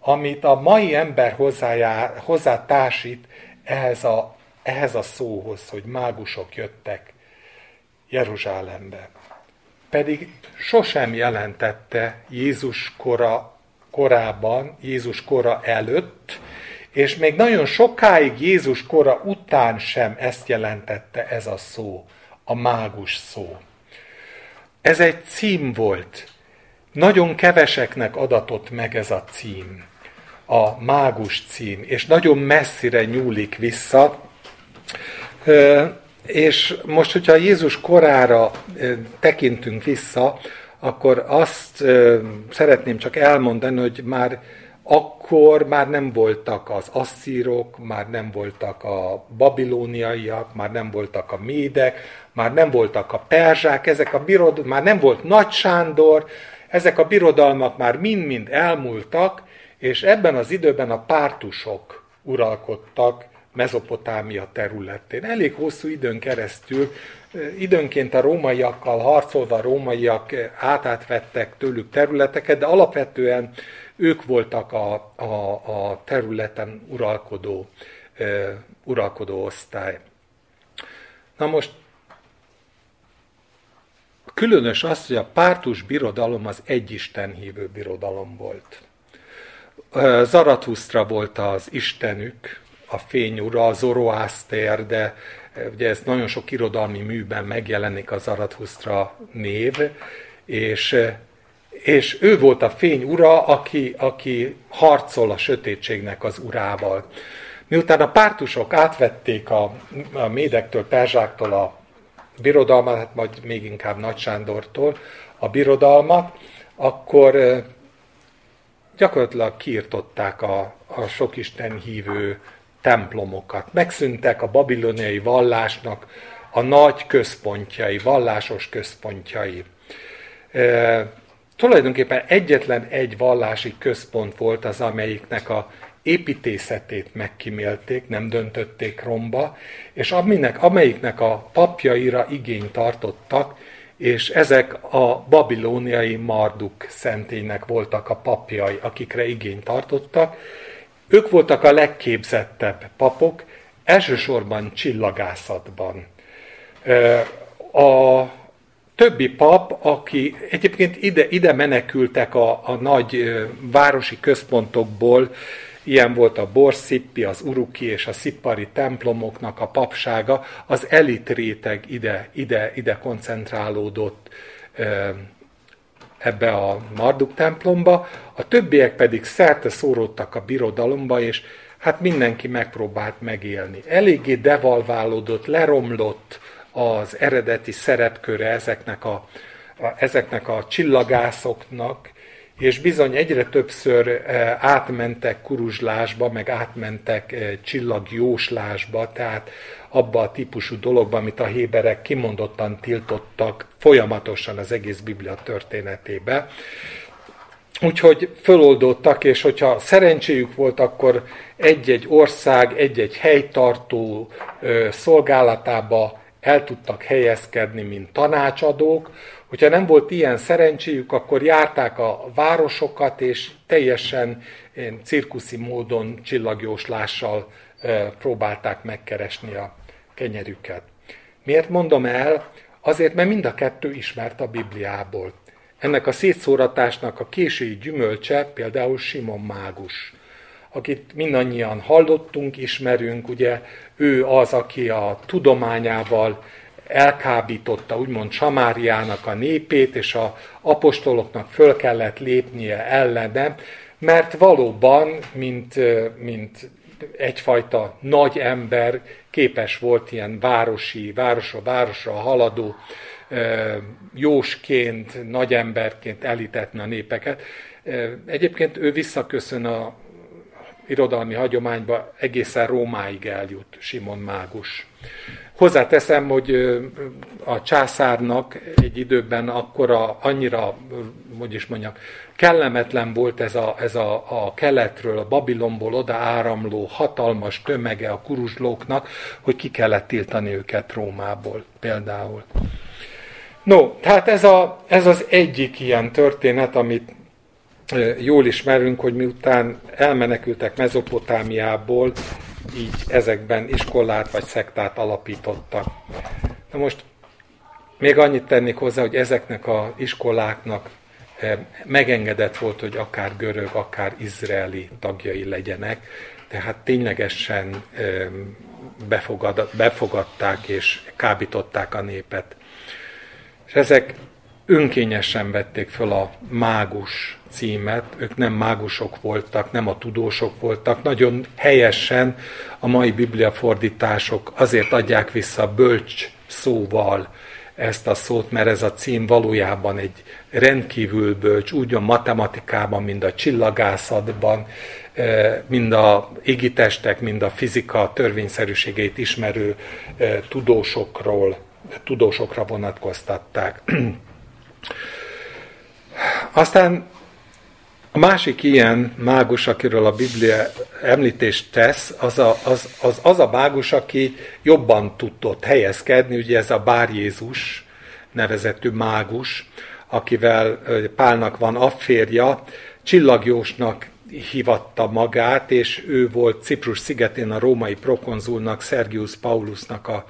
amit a mai ember hozzájá, hozzátársít ehhez a, ehhez a szóhoz, hogy mágusok jöttek Jeruzsálembe pedig sosem jelentette Jézus kora, korában, Jézus kora előtt, és még nagyon sokáig Jézus kora után sem ezt jelentette ez a szó, a mágus szó. Ez egy cím volt. Nagyon keveseknek adatott meg ez a cím, a mágus cím, és nagyon messzire nyúlik vissza. És most, hogyha Jézus korára tekintünk vissza, akkor azt szeretném csak elmondani, hogy már akkor már nem voltak az asszírok, már nem voltak a babilóniaiak, már nem voltak a médek, már nem voltak a perzsák, ezek a birod, már nem volt Nagy Sándor, ezek a birodalmak már mind-mind elmúltak, és ebben az időben a pártusok uralkodtak Mezopotámia területén. Elég hosszú időn keresztül, időnként a rómaiakkal harcolva a rómaiak átátvettek tőlük területeket, de alapvetően ők voltak a, a, a területen uralkodó uralkodó osztály. Na most különös az, hogy a pártus birodalom az egyisten hívő birodalom volt. Zarathusztra volt az istenük, a fényura, a Zoroaster, de ugye ez nagyon sok irodalmi műben megjelenik a Zarathusztra név, és, és ő volt a fény ura, aki, aki harcol a sötétségnek az urával. Miután a pártusok átvették a, a médektől, perzsáktól a birodalmat, hát majd még inkább Nagy Sándortól a birodalmat, akkor gyakorlatilag kiirtották a, a sokisten hívő templomokat. Megszűntek a babiloniai vallásnak a nagy központjai, vallásos központjai. E, tulajdonképpen egyetlen egy vallási központ volt az, amelyiknek a építészetét megkimélték, nem döntötték romba, és aminek, amelyiknek a papjaira igényt tartottak, és ezek a babilóniai Marduk szentélynek voltak a papjai, akikre igényt tartottak. Ők voltak a legképzettebb papok, elsősorban csillagászatban. A többi pap, aki egyébként ide, ide menekültek a, a nagy városi központokból, Ilyen volt a Borszippi, az Uruki és a Szippari templomoknak a papsága, az elit réteg ide, ide, ide koncentrálódott ebbe a Marduk templomba, a többiek pedig szerte szóródtak a birodalomba, és hát mindenki megpróbált megélni. Eléggé devalválódott, leromlott az eredeti szerepköre ezeknek a, a, ezeknek a csillagászoknak, és bizony egyre többször eh, átmentek kuruzslásba, meg átmentek eh, csillagjóslásba, tehát abba a típusú dologba, amit a héberek kimondottan tiltottak folyamatosan az egész Biblia történetébe. Úgyhogy föloldottak, és hogyha szerencséjük volt, akkor egy-egy ország, egy-egy helytartó szolgálatába el tudtak helyezkedni, mint tanácsadók, Hogyha nem volt ilyen szerencséjük, akkor járták a városokat, és teljesen cirkuszi módon csillagjóslással próbálták megkeresni a kenyerüket. Miért mondom el? Azért, mert mind a kettő ismert a Bibliából. Ennek a szétszóratásnak a késői gyümölcse például Simon Mágus, akit mindannyian hallottunk, ismerünk, ugye ő az, aki a tudományával elkábította úgymond Samáriának a népét, és a apostoloknak föl kellett lépnie ellene, mert valóban, mint, mint egyfajta nagy ember képes volt ilyen városi, városra, városra haladó jósként, nagy emberként elítetni a népeket. Egyébként ő visszaköszön a irodalmi hagyományba, egészen Rómáig eljut Simon Mágus. Hozzáteszem, hogy a császárnak egy időben akkora, annyira, hogy is mondjam, kellemetlen volt ez a, ez a, a keletről, a Babilonból oda áramló hatalmas tömege a kuruzslóknak, hogy ki kellett tiltani őket Rómából például. No, tehát ez, a, ez az egyik ilyen történet, amit jól ismerünk, hogy miután elmenekültek Mezopotámiából, így ezekben iskolát vagy szektát alapítottak. Na most még annyit tennék hozzá, hogy ezeknek az iskoláknak eh, megengedett volt, hogy akár görög, akár izraeli tagjai legyenek, tehát ténylegesen eh, befogadták és kábították a népet. És ezek önkényesen vették föl a mágus címet, ők nem mágusok voltak, nem a tudósok voltak, nagyon helyesen a mai bibliafordítások azért adják vissza bölcs szóval ezt a szót, mert ez a cím valójában egy rendkívül bölcs, úgy a matematikában, mind a csillagászatban, eh, mind a égitestek, mind a fizika törvényszerűségét ismerő eh, tudósokról, tudósokra vonatkoztatták. Aztán a másik ilyen mágus, akiről a Biblia említést tesz, az a, az, az, az a mágus, aki jobban tudott helyezkedni, ugye ez a Bár Jézus nevezetű mágus, akivel Pálnak van afférja, csillagjósnak hivatta magát, és ő volt Ciprus szigetén a római prokonzulnak, Sergius Paulusnak a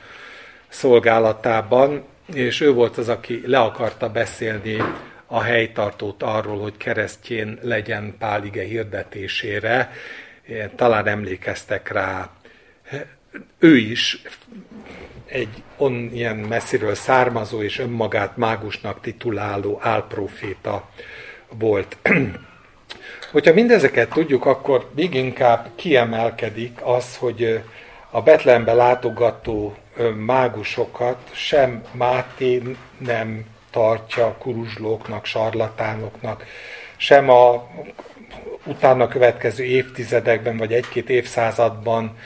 szolgálatában, és ő volt az, aki le akarta beszélni a helytartót arról, hogy keresztjén legyen Pálige hirdetésére. Talán emlékeztek rá. Ő is egy on, ilyen messziről származó és önmagát mágusnak tituláló álproféta volt. Hogyha mindezeket tudjuk, akkor még inkább kiemelkedik az, hogy a Betlehembe látogató mágusokat sem Máté nem tartja kuruzslóknak, sarlatánoknak, sem a utána következő évtizedekben, vagy egy-két évszázadban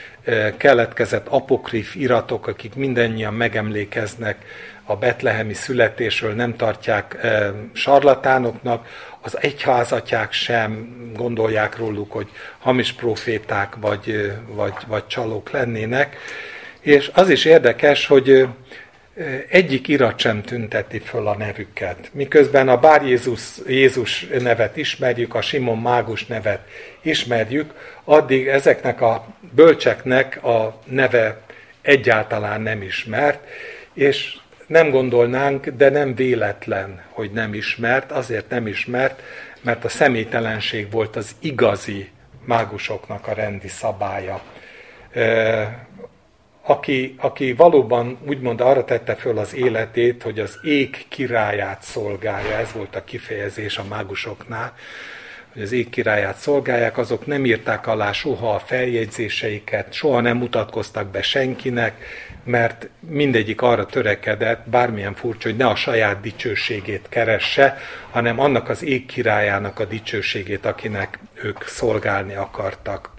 keletkezett apokrif iratok, akik mindannyian megemlékeznek a betlehemi születésről, nem tartják sarlatánoknak, az egyházatják sem gondolják róluk, hogy hamis proféták vagy, vagy, vagy csalók lennének. És az is érdekes, hogy egyik irat sem tünteti föl a nevüket. Miközben a Bár Jézus, Jézus nevet ismerjük, a Simon Mágus nevet ismerjük, addig ezeknek a bölcseknek a neve egyáltalán nem ismert, és nem gondolnánk, de nem véletlen, hogy nem ismert, azért nem ismert, mert a személytelenség volt az igazi mágusoknak a rendi szabálya aki, aki valóban úgymond arra tette föl az életét, hogy az ég királyát szolgálja, ez volt a kifejezés a mágusoknál, hogy az ég királyát szolgálják, azok nem írták alá soha a feljegyzéseiket, soha nem mutatkoztak be senkinek, mert mindegyik arra törekedett, bármilyen furcsa, hogy ne a saját dicsőségét keresse, hanem annak az ég királyának a dicsőségét, akinek ők szolgálni akartak.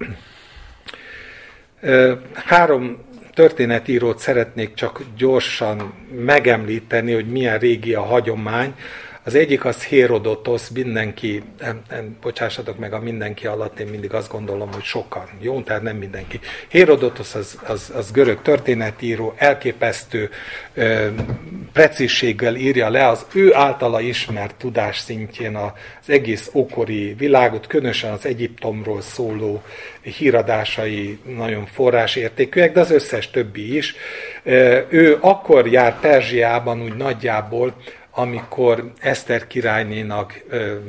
Három történetírót szeretnék csak gyorsan megemlíteni, hogy milyen régi a hagyomány. Az egyik az Hérodotos, mindenki, nem, nem, bocsássatok meg a mindenki alatt, én mindig azt gondolom, hogy sokan, jó? Tehát nem mindenki. Hérodotos az, az, az görög történetíró, elképesztő ö, precízséggel írja le az ő általa ismert tudás szintjén az egész ókori világot, különösen az Egyiptomról szóló híradásai nagyon forrásértékűek, de az összes többi is. Ő akkor jár Perzsiában úgy nagyjából, amikor Eszter királynénak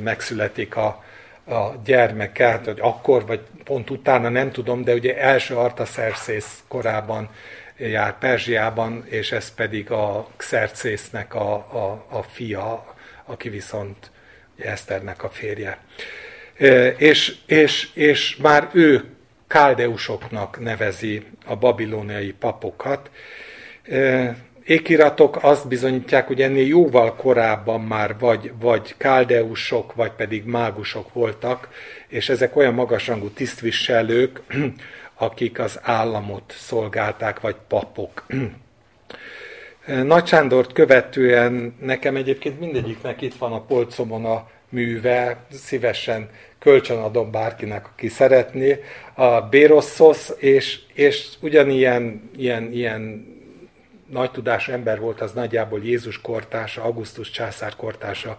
megszületik a, a gyermeke, hát, hogy akkor, vagy pont utána, nem tudom, de ugye első Artaszerszész korában jár Perzsiában, és ez pedig a Xerxésznek a, a, a fia, aki viszont Eszternek a férje. És, és, és már ő káldeusoknak nevezi a babiloniai papokat, ékiratok azt bizonyítják, hogy ennél jóval korábban már vagy, vagy káldeusok, vagy pedig mágusok voltak, és ezek olyan magasrangú tisztviselők, akik az államot szolgálták, vagy papok. Nagy Sándort követően nekem egyébként mindegyiknek itt van a polcomon a műve, szívesen kölcsönadom bárkinek, aki szeretné. A Bérossos, és, és ugyanilyen ilyen, ilyen nagy tudású ember volt, az nagyjából Jézus kortársa, Augustus császár kortársa,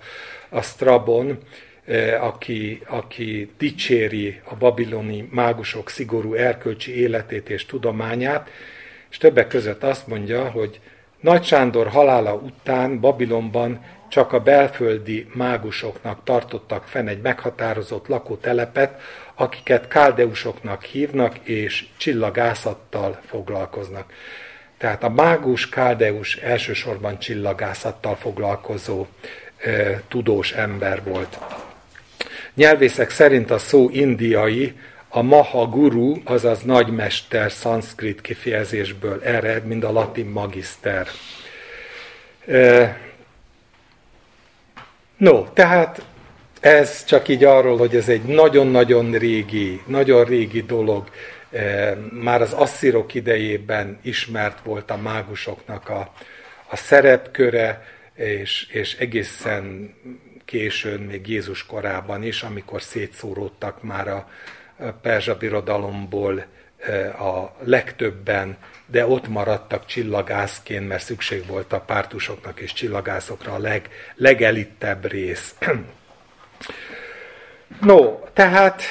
a Strabon, eh, aki, aki dicséri a babiloni mágusok szigorú erkölcsi életét és tudományát, és többek között azt mondja, hogy Nagy Sándor halála után Babilonban csak a belföldi mágusoknak tartottak fenn egy meghatározott lakótelepet, akiket káldeusoknak hívnak, és csillagászattal foglalkoznak. Tehát a mágus káldeus elsősorban csillagászattal foglalkozó e, tudós ember volt. Nyelvészek szerint a szó indiai, a maha guru, azaz nagymester szanszkrit kifejezésből ered, mint a latin magister. E, no, tehát ez csak így arról, hogy ez egy nagyon-nagyon régi, nagyon régi dolog, már az asszírok idejében ismert volt a mágusoknak a, a szerepköre, és, és egészen későn, még Jézus korában is, amikor szétszóródtak már a, perzsa birodalomból a legtöbben, de ott maradtak csillagászként, mert szükség volt a pártusoknak és csillagászokra a leg, legelittebb rész. No, tehát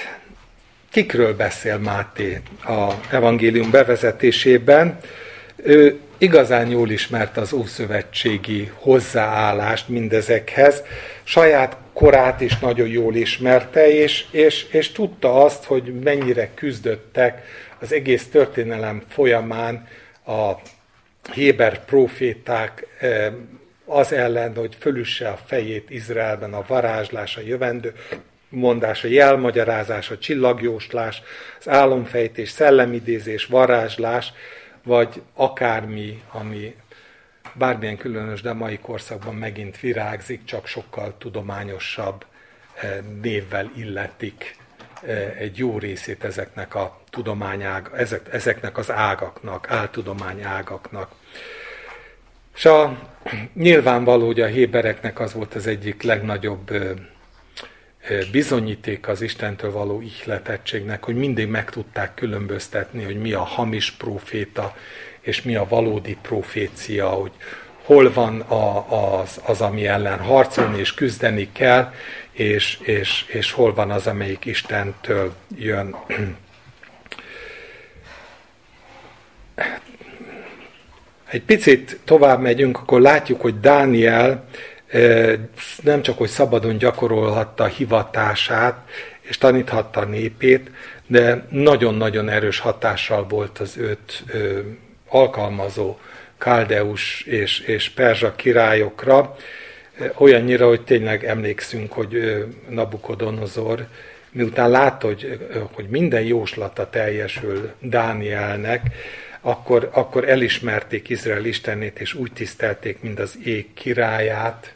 kikről beszél Máté a evangélium bevezetésében? Ő igazán jól ismerte az ószövetségi hozzáállást mindezekhez, saját korát is nagyon jól ismerte, és, és, és tudta azt, hogy mennyire küzdöttek az egész történelem folyamán a Héber proféták eh, az ellen, hogy fölüsse a fejét Izraelben a varázslás, a jövendő mondás, a jelmagyarázás, a csillagjóslás, az álomfejtés, szellemidézés, varázslás, vagy akármi, ami bármilyen különös, de mai korszakban megint virágzik, csak sokkal tudományosabb eh, névvel illetik eh, egy jó részét ezeknek a tudományág, ezek, ezeknek az ágaknak, áltudomány ágaknak. És a, nyilvánvaló, hogy a hébereknek az volt az egyik legnagyobb eh, bizonyíték az Istentől való ihletettségnek, hogy mindig meg tudták különböztetni, hogy mi a hamis proféta, és mi a valódi profécia, hogy hol van a, az, az, ami ellen harcolni és küzdeni kell, és, és, és hol van az, amelyik Istentől jön. Egy picit tovább megyünk, akkor látjuk, hogy Dániel nem csak, hogy szabadon gyakorolhatta hivatását, és taníthatta a népét, de nagyon-nagyon erős hatással volt az őt alkalmazó Káldeus és, és Perzsa királyokra, olyannyira, hogy tényleg emlékszünk, hogy Nabukodonozor, miután látta, hogy, hogy minden jóslata teljesül Dánielnek, akkor, akkor elismerték Izrael Istenét, és úgy tisztelték, mint az ég királyát,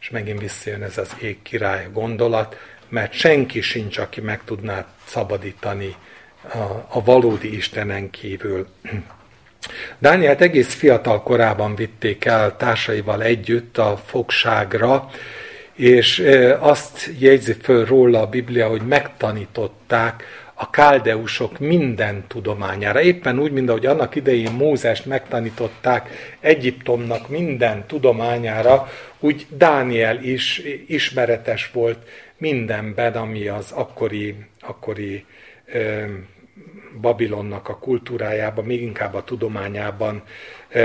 és megint visszajön ez az ég király gondolat, mert senki sincs, aki meg tudná szabadítani a, a valódi Istenen kívül. Dánielt egész fiatal korában vitték el társaival együtt a fogságra, és azt jegyzi föl róla a Biblia, hogy megtanították a káldeusok minden tudományára. Éppen úgy, mint ahogy annak idején Mózest megtanították Egyiptomnak minden tudományára, úgy Dániel is ismeretes volt mindenben, ami az akkori, akkori ö, Babilonnak a kultúrájában, még inkább a tudományában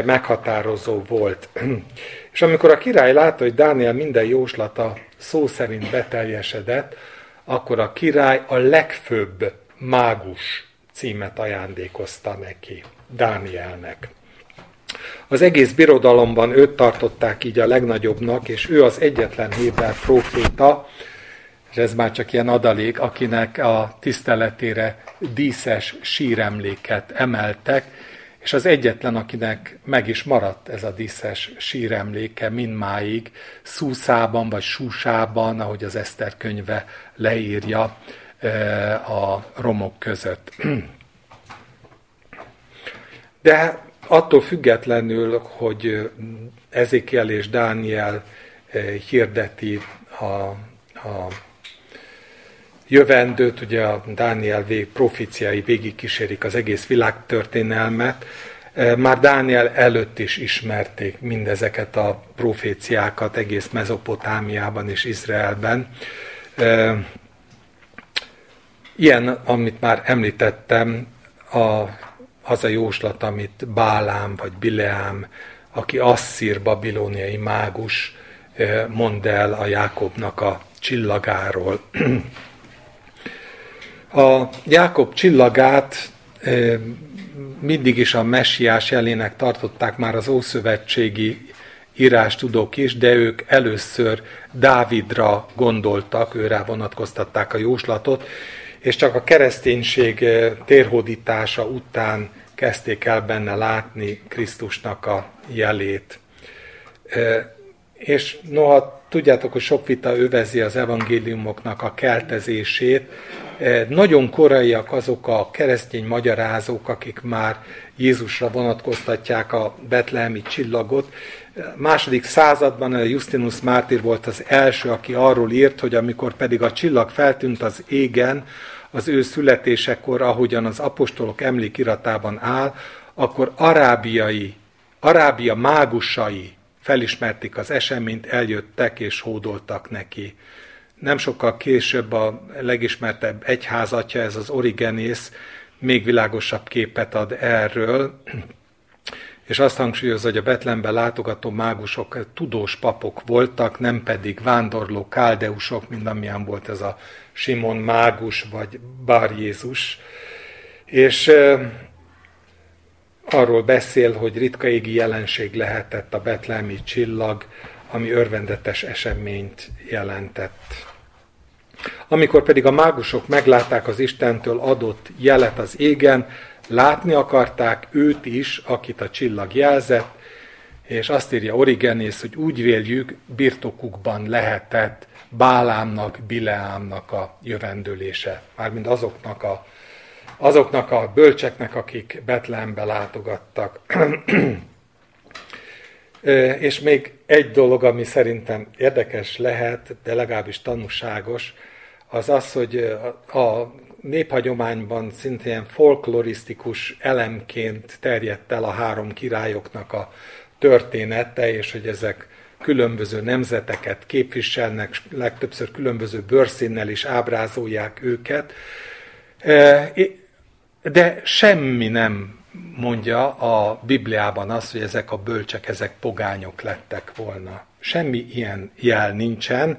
meghatározó volt. És amikor a király látta, hogy Dániel minden jóslata szó szerint beteljesedett, akkor a király a legfőbb mágus címet ajándékozta neki, Dánielnek. Az egész birodalomban őt tartották így a legnagyobbnak, és ő az egyetlen Héber proféta, és ez már csak ilyen adalék, akinek a tiszteletére díszes síremléket emeltek, és az egyetlen, akinek meg is maradt ez a díszes síremléke mindmáig, Szúszában vagy Súsában, ahogy az Eszter könyve leírja, a romok között. De attól függetlenül, hogy Ezékiel és Dániel hirdeti a, a jövendőt, ugye a Dániel vég, proficiái végig kísérik az egész világtörténelmet, már Dániel előtt is ismerték mindezeket a proféciákat egész Mezopotámiában és Izraelben. Ilyen, amit már említettem, a, az a jóslat, amit Bálám vagy Bileám, aki asszír babilóniai mágus, mond el a Jákobnak a csillagáról. A Jákob csillagát mindig is a messiás jelének tartották már az ószövetségi írástudók is, de ők először Dávidra gondoltak, őrá vonatkoztatták a jóslatot, és csak a kereszténység eh, térhódítása után kezdték el benne látni Krisztusnak a jelét. Eh, és noha tudjátok, hogy sok vita övezi az evangéliumoknak a keltezését, eh, nagyon koraiak azok a keresztény magyarázók, akik már Jézusra vonatkoztatják a betlehemi csillagot. Második században a Justinus Mártír volt az első, aki arról írt, hogy amikor pedig a csillag feltűnt az égen, az ő születésekor, ahogyan az apostolok emlékiratában áll, akkor arábiai, arábia mágusai felismerték az eseményt, eljöttek és hódoltak neki. nem sokkal később a legismertebb egyházatja, ez az Origenész, még világosabb képet ad erről, és azt hangsúlyozza, hogy a Betlenbe látogató mágusok tudós papok voltak, nem pedig vándorló káldeusok, mint amilyen volt ez a Simon mágus vagy Bár Jézus. És arról beszél, hogy ritka égi jelenség lehetett a betlemi csillag, ami örvendetes eseményt jelentett. Amikor pedig a mágusok meglátták az Istentől adott jelet az égen, látni akarták őt is, akit a csillag jelzett, és azt írja Origenész, hogy úgy véljük, birtokukban lehetett Bálámnak, Bileámnak a jövendőlése, mármint azoknak a, azoknak a bölcseknek, akik Betlehembe látogattak. és még egy dolog, ami szerintem érdekes lehet, de legalábbis tanúságos, az az, hogy a néphagyományban szintén folklorisztikus elemként terjedt el a három királyoknak a története, és hogy ezek különböző nemzeteket képviselnek, legtöbbször különböző bőrszínnel is ábrázolják őket, de semmi nem mondja a Bibliában azt, hogy ezek a bölcsek, ezek pogányok lettek volna. Semmi ilyen jel nincsen,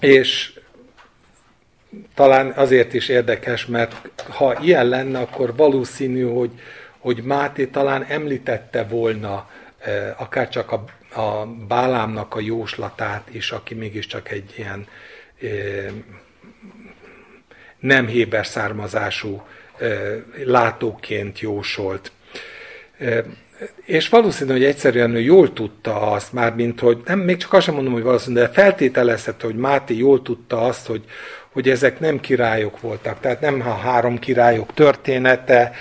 és talán azért is érdekes, mert ha ilyen lenne, akkor valószínű, hogy, hogy Máté talán említette volna akár csak a, a Bálámnak a jóslatát is, aki mégiscsak egy ilyen nem héber származású látóként jósolt. És valószínű, hogy egyszerűen ő jól tudta azt, már mint hogy, nem, még csak azt sem mondom, hogy valószínű, de feltételezhető, hogy Máté jól tudta azt, hogy, hogy ezek nem királyok voltak, tehát nem a három királyok története,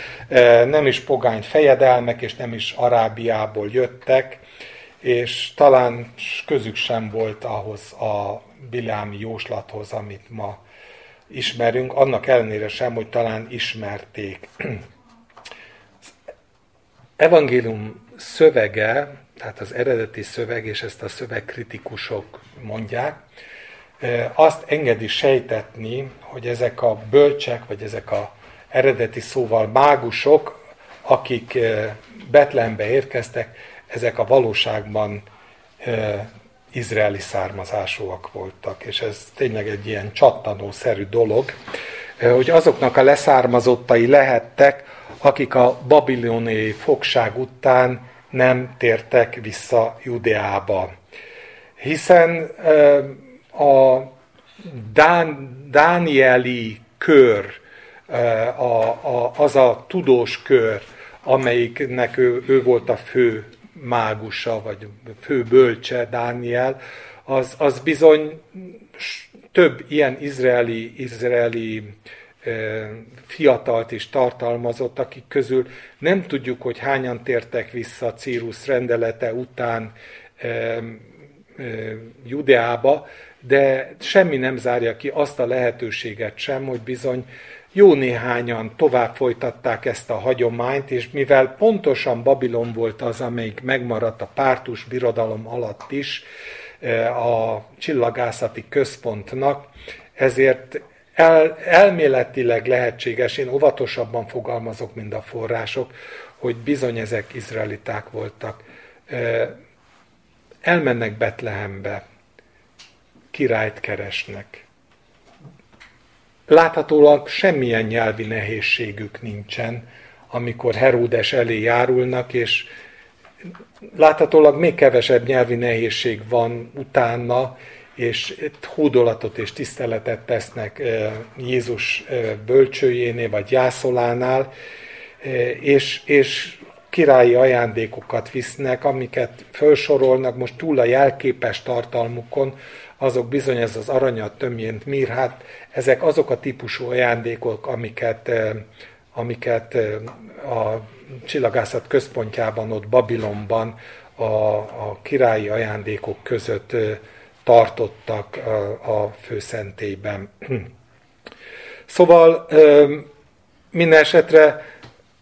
nem is pogány fejedelmek, és nem is Arábiából jöttek, és talán közük sem volt ahhoz a bilámi jóslathoz, amit ma ismerünk, annak ellenére sem, hogy talán ismerték. evangélium szövege, tehát az eredeti szöveg, és ezt a szövegkritikusok mondják, azt engedi sejtetni, hogy ezek a bölcsek, vagy ezek a eredeti szóval mágusok, akik Betlehembe érkeztek, ezek a valóságban izraeli származásúak voltak, és ez tényleg egy ilyen csattanószerű dolog, hogy azoknak a leszármazottai lehettek, akik a babiloniai fogság után nem tértek vissza Judeába. Hiszen a Dán, Dánieli kör, a, a, az a tudós kör, amelyiknek ő, ő volt a fő mágusa, vagy fő bölcse, Dániel, az, az bizony több ilyen izraeli, izraeli fiatalt is tartalmazott, akik közül nem tudjuk, hogy hányan tértek vissza Círus rendelete után Judeába, de semmi nem zárja ki azt a lehetőséget sem, hogy bizony jó néhányan tovább folytatták ezt a hagyományt, és mivel pontosan Babilon volt az, amelyik megmaradt a pártus birodalom alatt is a csillagászati központnak, ezért el, elméletileg lehetséges, én óvatosabban fogalmazok, mint a források, hogy bizony ezek izraeliták voltak. Elmennek Betlehembe, királyt keresnek. Láthatólag semmilyen nyelvi nehézségük nincsen, amikor Heródes elé járulnak, és láthatólag még kevesebb nyelvi nehézség van utána, és hódolatot és tiszteletet tesznek Jézus bölcsőjénél, vagy jászolánál, és, és királyi ajándékokat visznek, amiket felsorolnak most túl a jelképes tartalmukon, azok bizony ez az aranyat, tömjént, mirhát, ezek azok a típusú ajándékok, amiket, amiket a csillagászat központjában, ott Babilonban a, a királyi ajándékok között tartottak a főszentélyben. Szóval minden esetre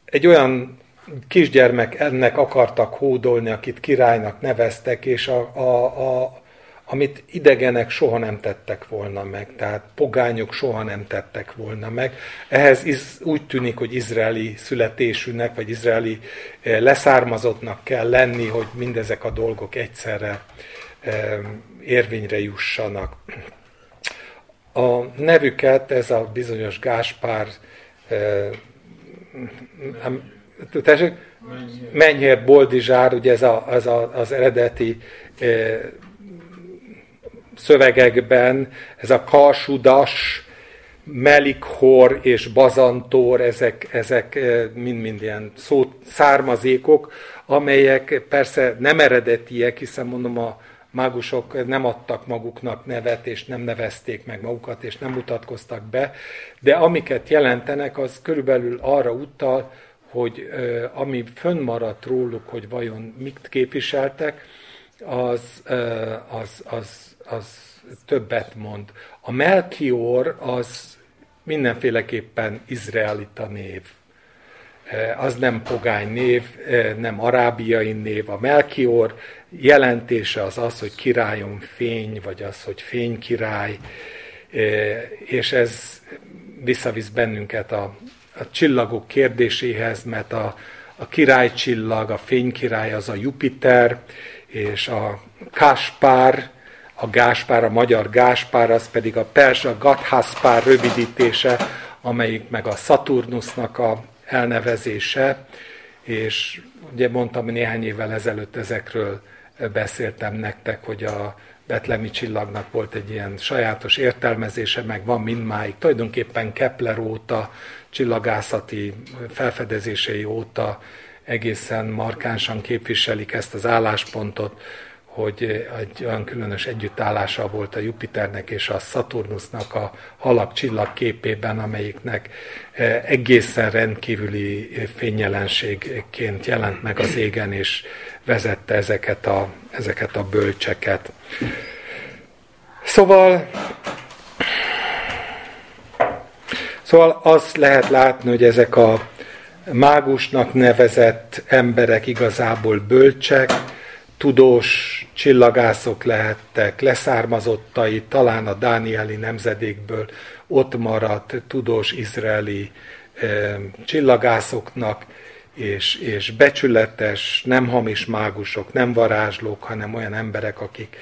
egy olyan kisgyermek ennek akartak hódolni, akit királynak neveztek, és a, a, a, amit idegenek soha nem tettek volna meg, tehát pogányok soha nem tettek volna meg. Ehhez iz, úgy tűnik, hogy izraeli születésűnek, vagy izraeli eh, leszármazottnak kell lenni, hogy mindezek a dolgok egyszerre eh, érvényre jussanak. A nevüket ez a bizonyos Gáspár eh, tessék, Mennyire Boldizsár, ugye ez a, az, a, az eredeti e, szövegekben, ez a Karsudas, Melikhor és Bazantor, ezek, ezek mind-mind ilyen szó, származékok, amelyek persze nem eredetiek, hiszen mondom a mágusok nem adtak maguknak nevet, és nem nevezték meg magukat, és nem mutatkoztak be, de amiket jelentenek, az körülbelül arra utal, hogy ami fönnmaradt róluk, hogy vajon mit képviseltek, az, az, az, az többet mond. A Melchior az mindenféleképpen izraelita név. Az nem pogány név, nem arábiai név. A Melchior jelentése az az, hogy királyon fény, vagy az, hogy fénykirály, és ez visszavisz bennünket a, a csillagok kérdéséhez, mert a, a királycsillag, a fénykirály az a Jupiter, és a Káspár, a Gáspár, a magyar Gáspár, az pedig a persa Gathaspár rövidítése, amelyik meg a Saturnusnak a elnevezése, és ugye mondtam néhány évvel ezelőtt ezekről beszéltem nektek, hogy a betlemi csillagnak volt egy ilyen sajátos értelmezése, meg van mindmáig. Tulajdonképpen Kepler óta, csillagászati felfedezései óta egészen markánsan képviselik ezt az álláspontot, hogy egy olyan különös együttállása volt a Jupiternek és a Saturnusnak a halak csillag képében, amelyiknek eh, egészen rendkívüli fényjelenségként jelent meg az égen, és vezette ezeket a, ezeket a bölcseket. Szóval Szóval azt lehet látni, hogy ezek a mágusnak nevezett emberek igazából bölcsek, tudós csillagászok lehettek, leszármazottai, talán a dánieli nemzedékből ott maradt tudós izraeli e, csillagászoknak, és, és becsületes, nem hamis mágusok, nem varázslók, hanem olyan emberek, akik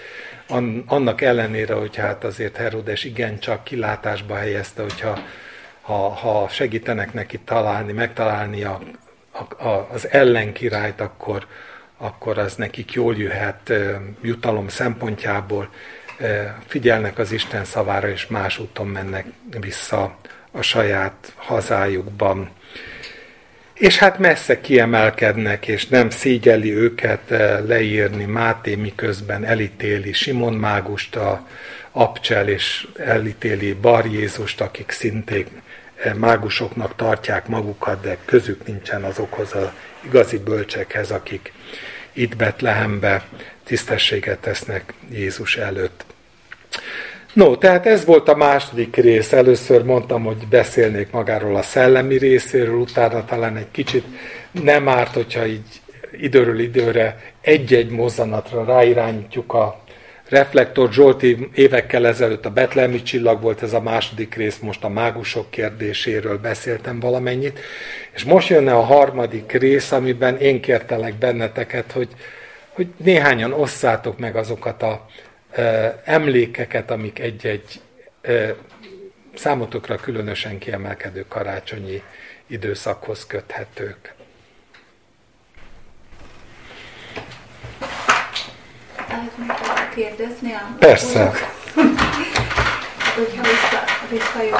annak ellenére, hogy hát azért Herodes igencsak kilátásba helyezte, hogyha ha, ha segítenek neki találni, megtalálni a, a, a, az ellenkirályt, akkor, akkor az nekik jól jöhet jutalom szempontjából, figyelnek az Isten szavára, és más úton mennek vissza a saját hazájukban. És hát messze kiemelkednek, és nem szégyeli őket leírni Máté, miközben elítéli Simon Mágust, a Abcsel, és elítéli Bar Jézust, akik szintén mágusoknak tartják magukat, de közük nincsen azokhoz az igazi bölcsekhez, akik itt Betlehembe tisztességet tesznek Jézus előtt. No, tehát ez volt a második rész. Először mondtam, hogy beszélnék magáról a szellemi részéről, utána talán egy kicsit nem árt, hogyha így időről időre egy-egy mozzanatra ráirányítjuk a Reflektor Zsolti évekkel ezelőtt a Betlemi csillag volt ez a második rész, most a mágusok kérdéséről beszéltem valamennyit, és most jönne a harmadik rész, amiben én kértelek benneteket, hogy, hogy néhányan osszátok meg azokat a e, emlékeket, amik egy-egy e, számotokra különösen kiemelkedő karácsonyi időszakhoz köthetők. kérdezni? A Persze. Hogyha vissza, visszajövök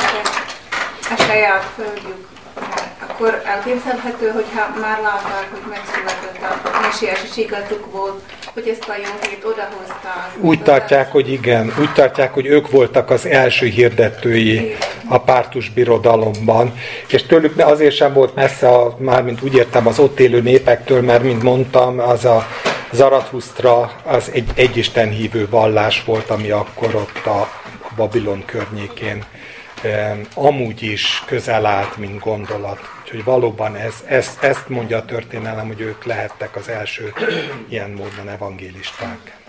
a saját földjük, akkor elképzelhető, hogyha már látták, hogy megszületett a mesiás, és igazuk volt, hogy ezt a jóhét odahozta. Úgy tartják, hogy igen, úgy tartják, hogy ők voltak az első hirdetői a pártus birodalomban, és tőlük azért sem volt messze, a, mármint úgy értem az ott élő népektől, mert mint mondtam, az a Zarathustra az egy egyisten hívő vallás volt, ami akkor ott a, a Babilon környékén e, amúgy is közel állt, mint gondolat. Úgyhogy valóban ez, ez, ezt mondja a történelem, hogy ők lehettek az első ilyen módon evangélisták.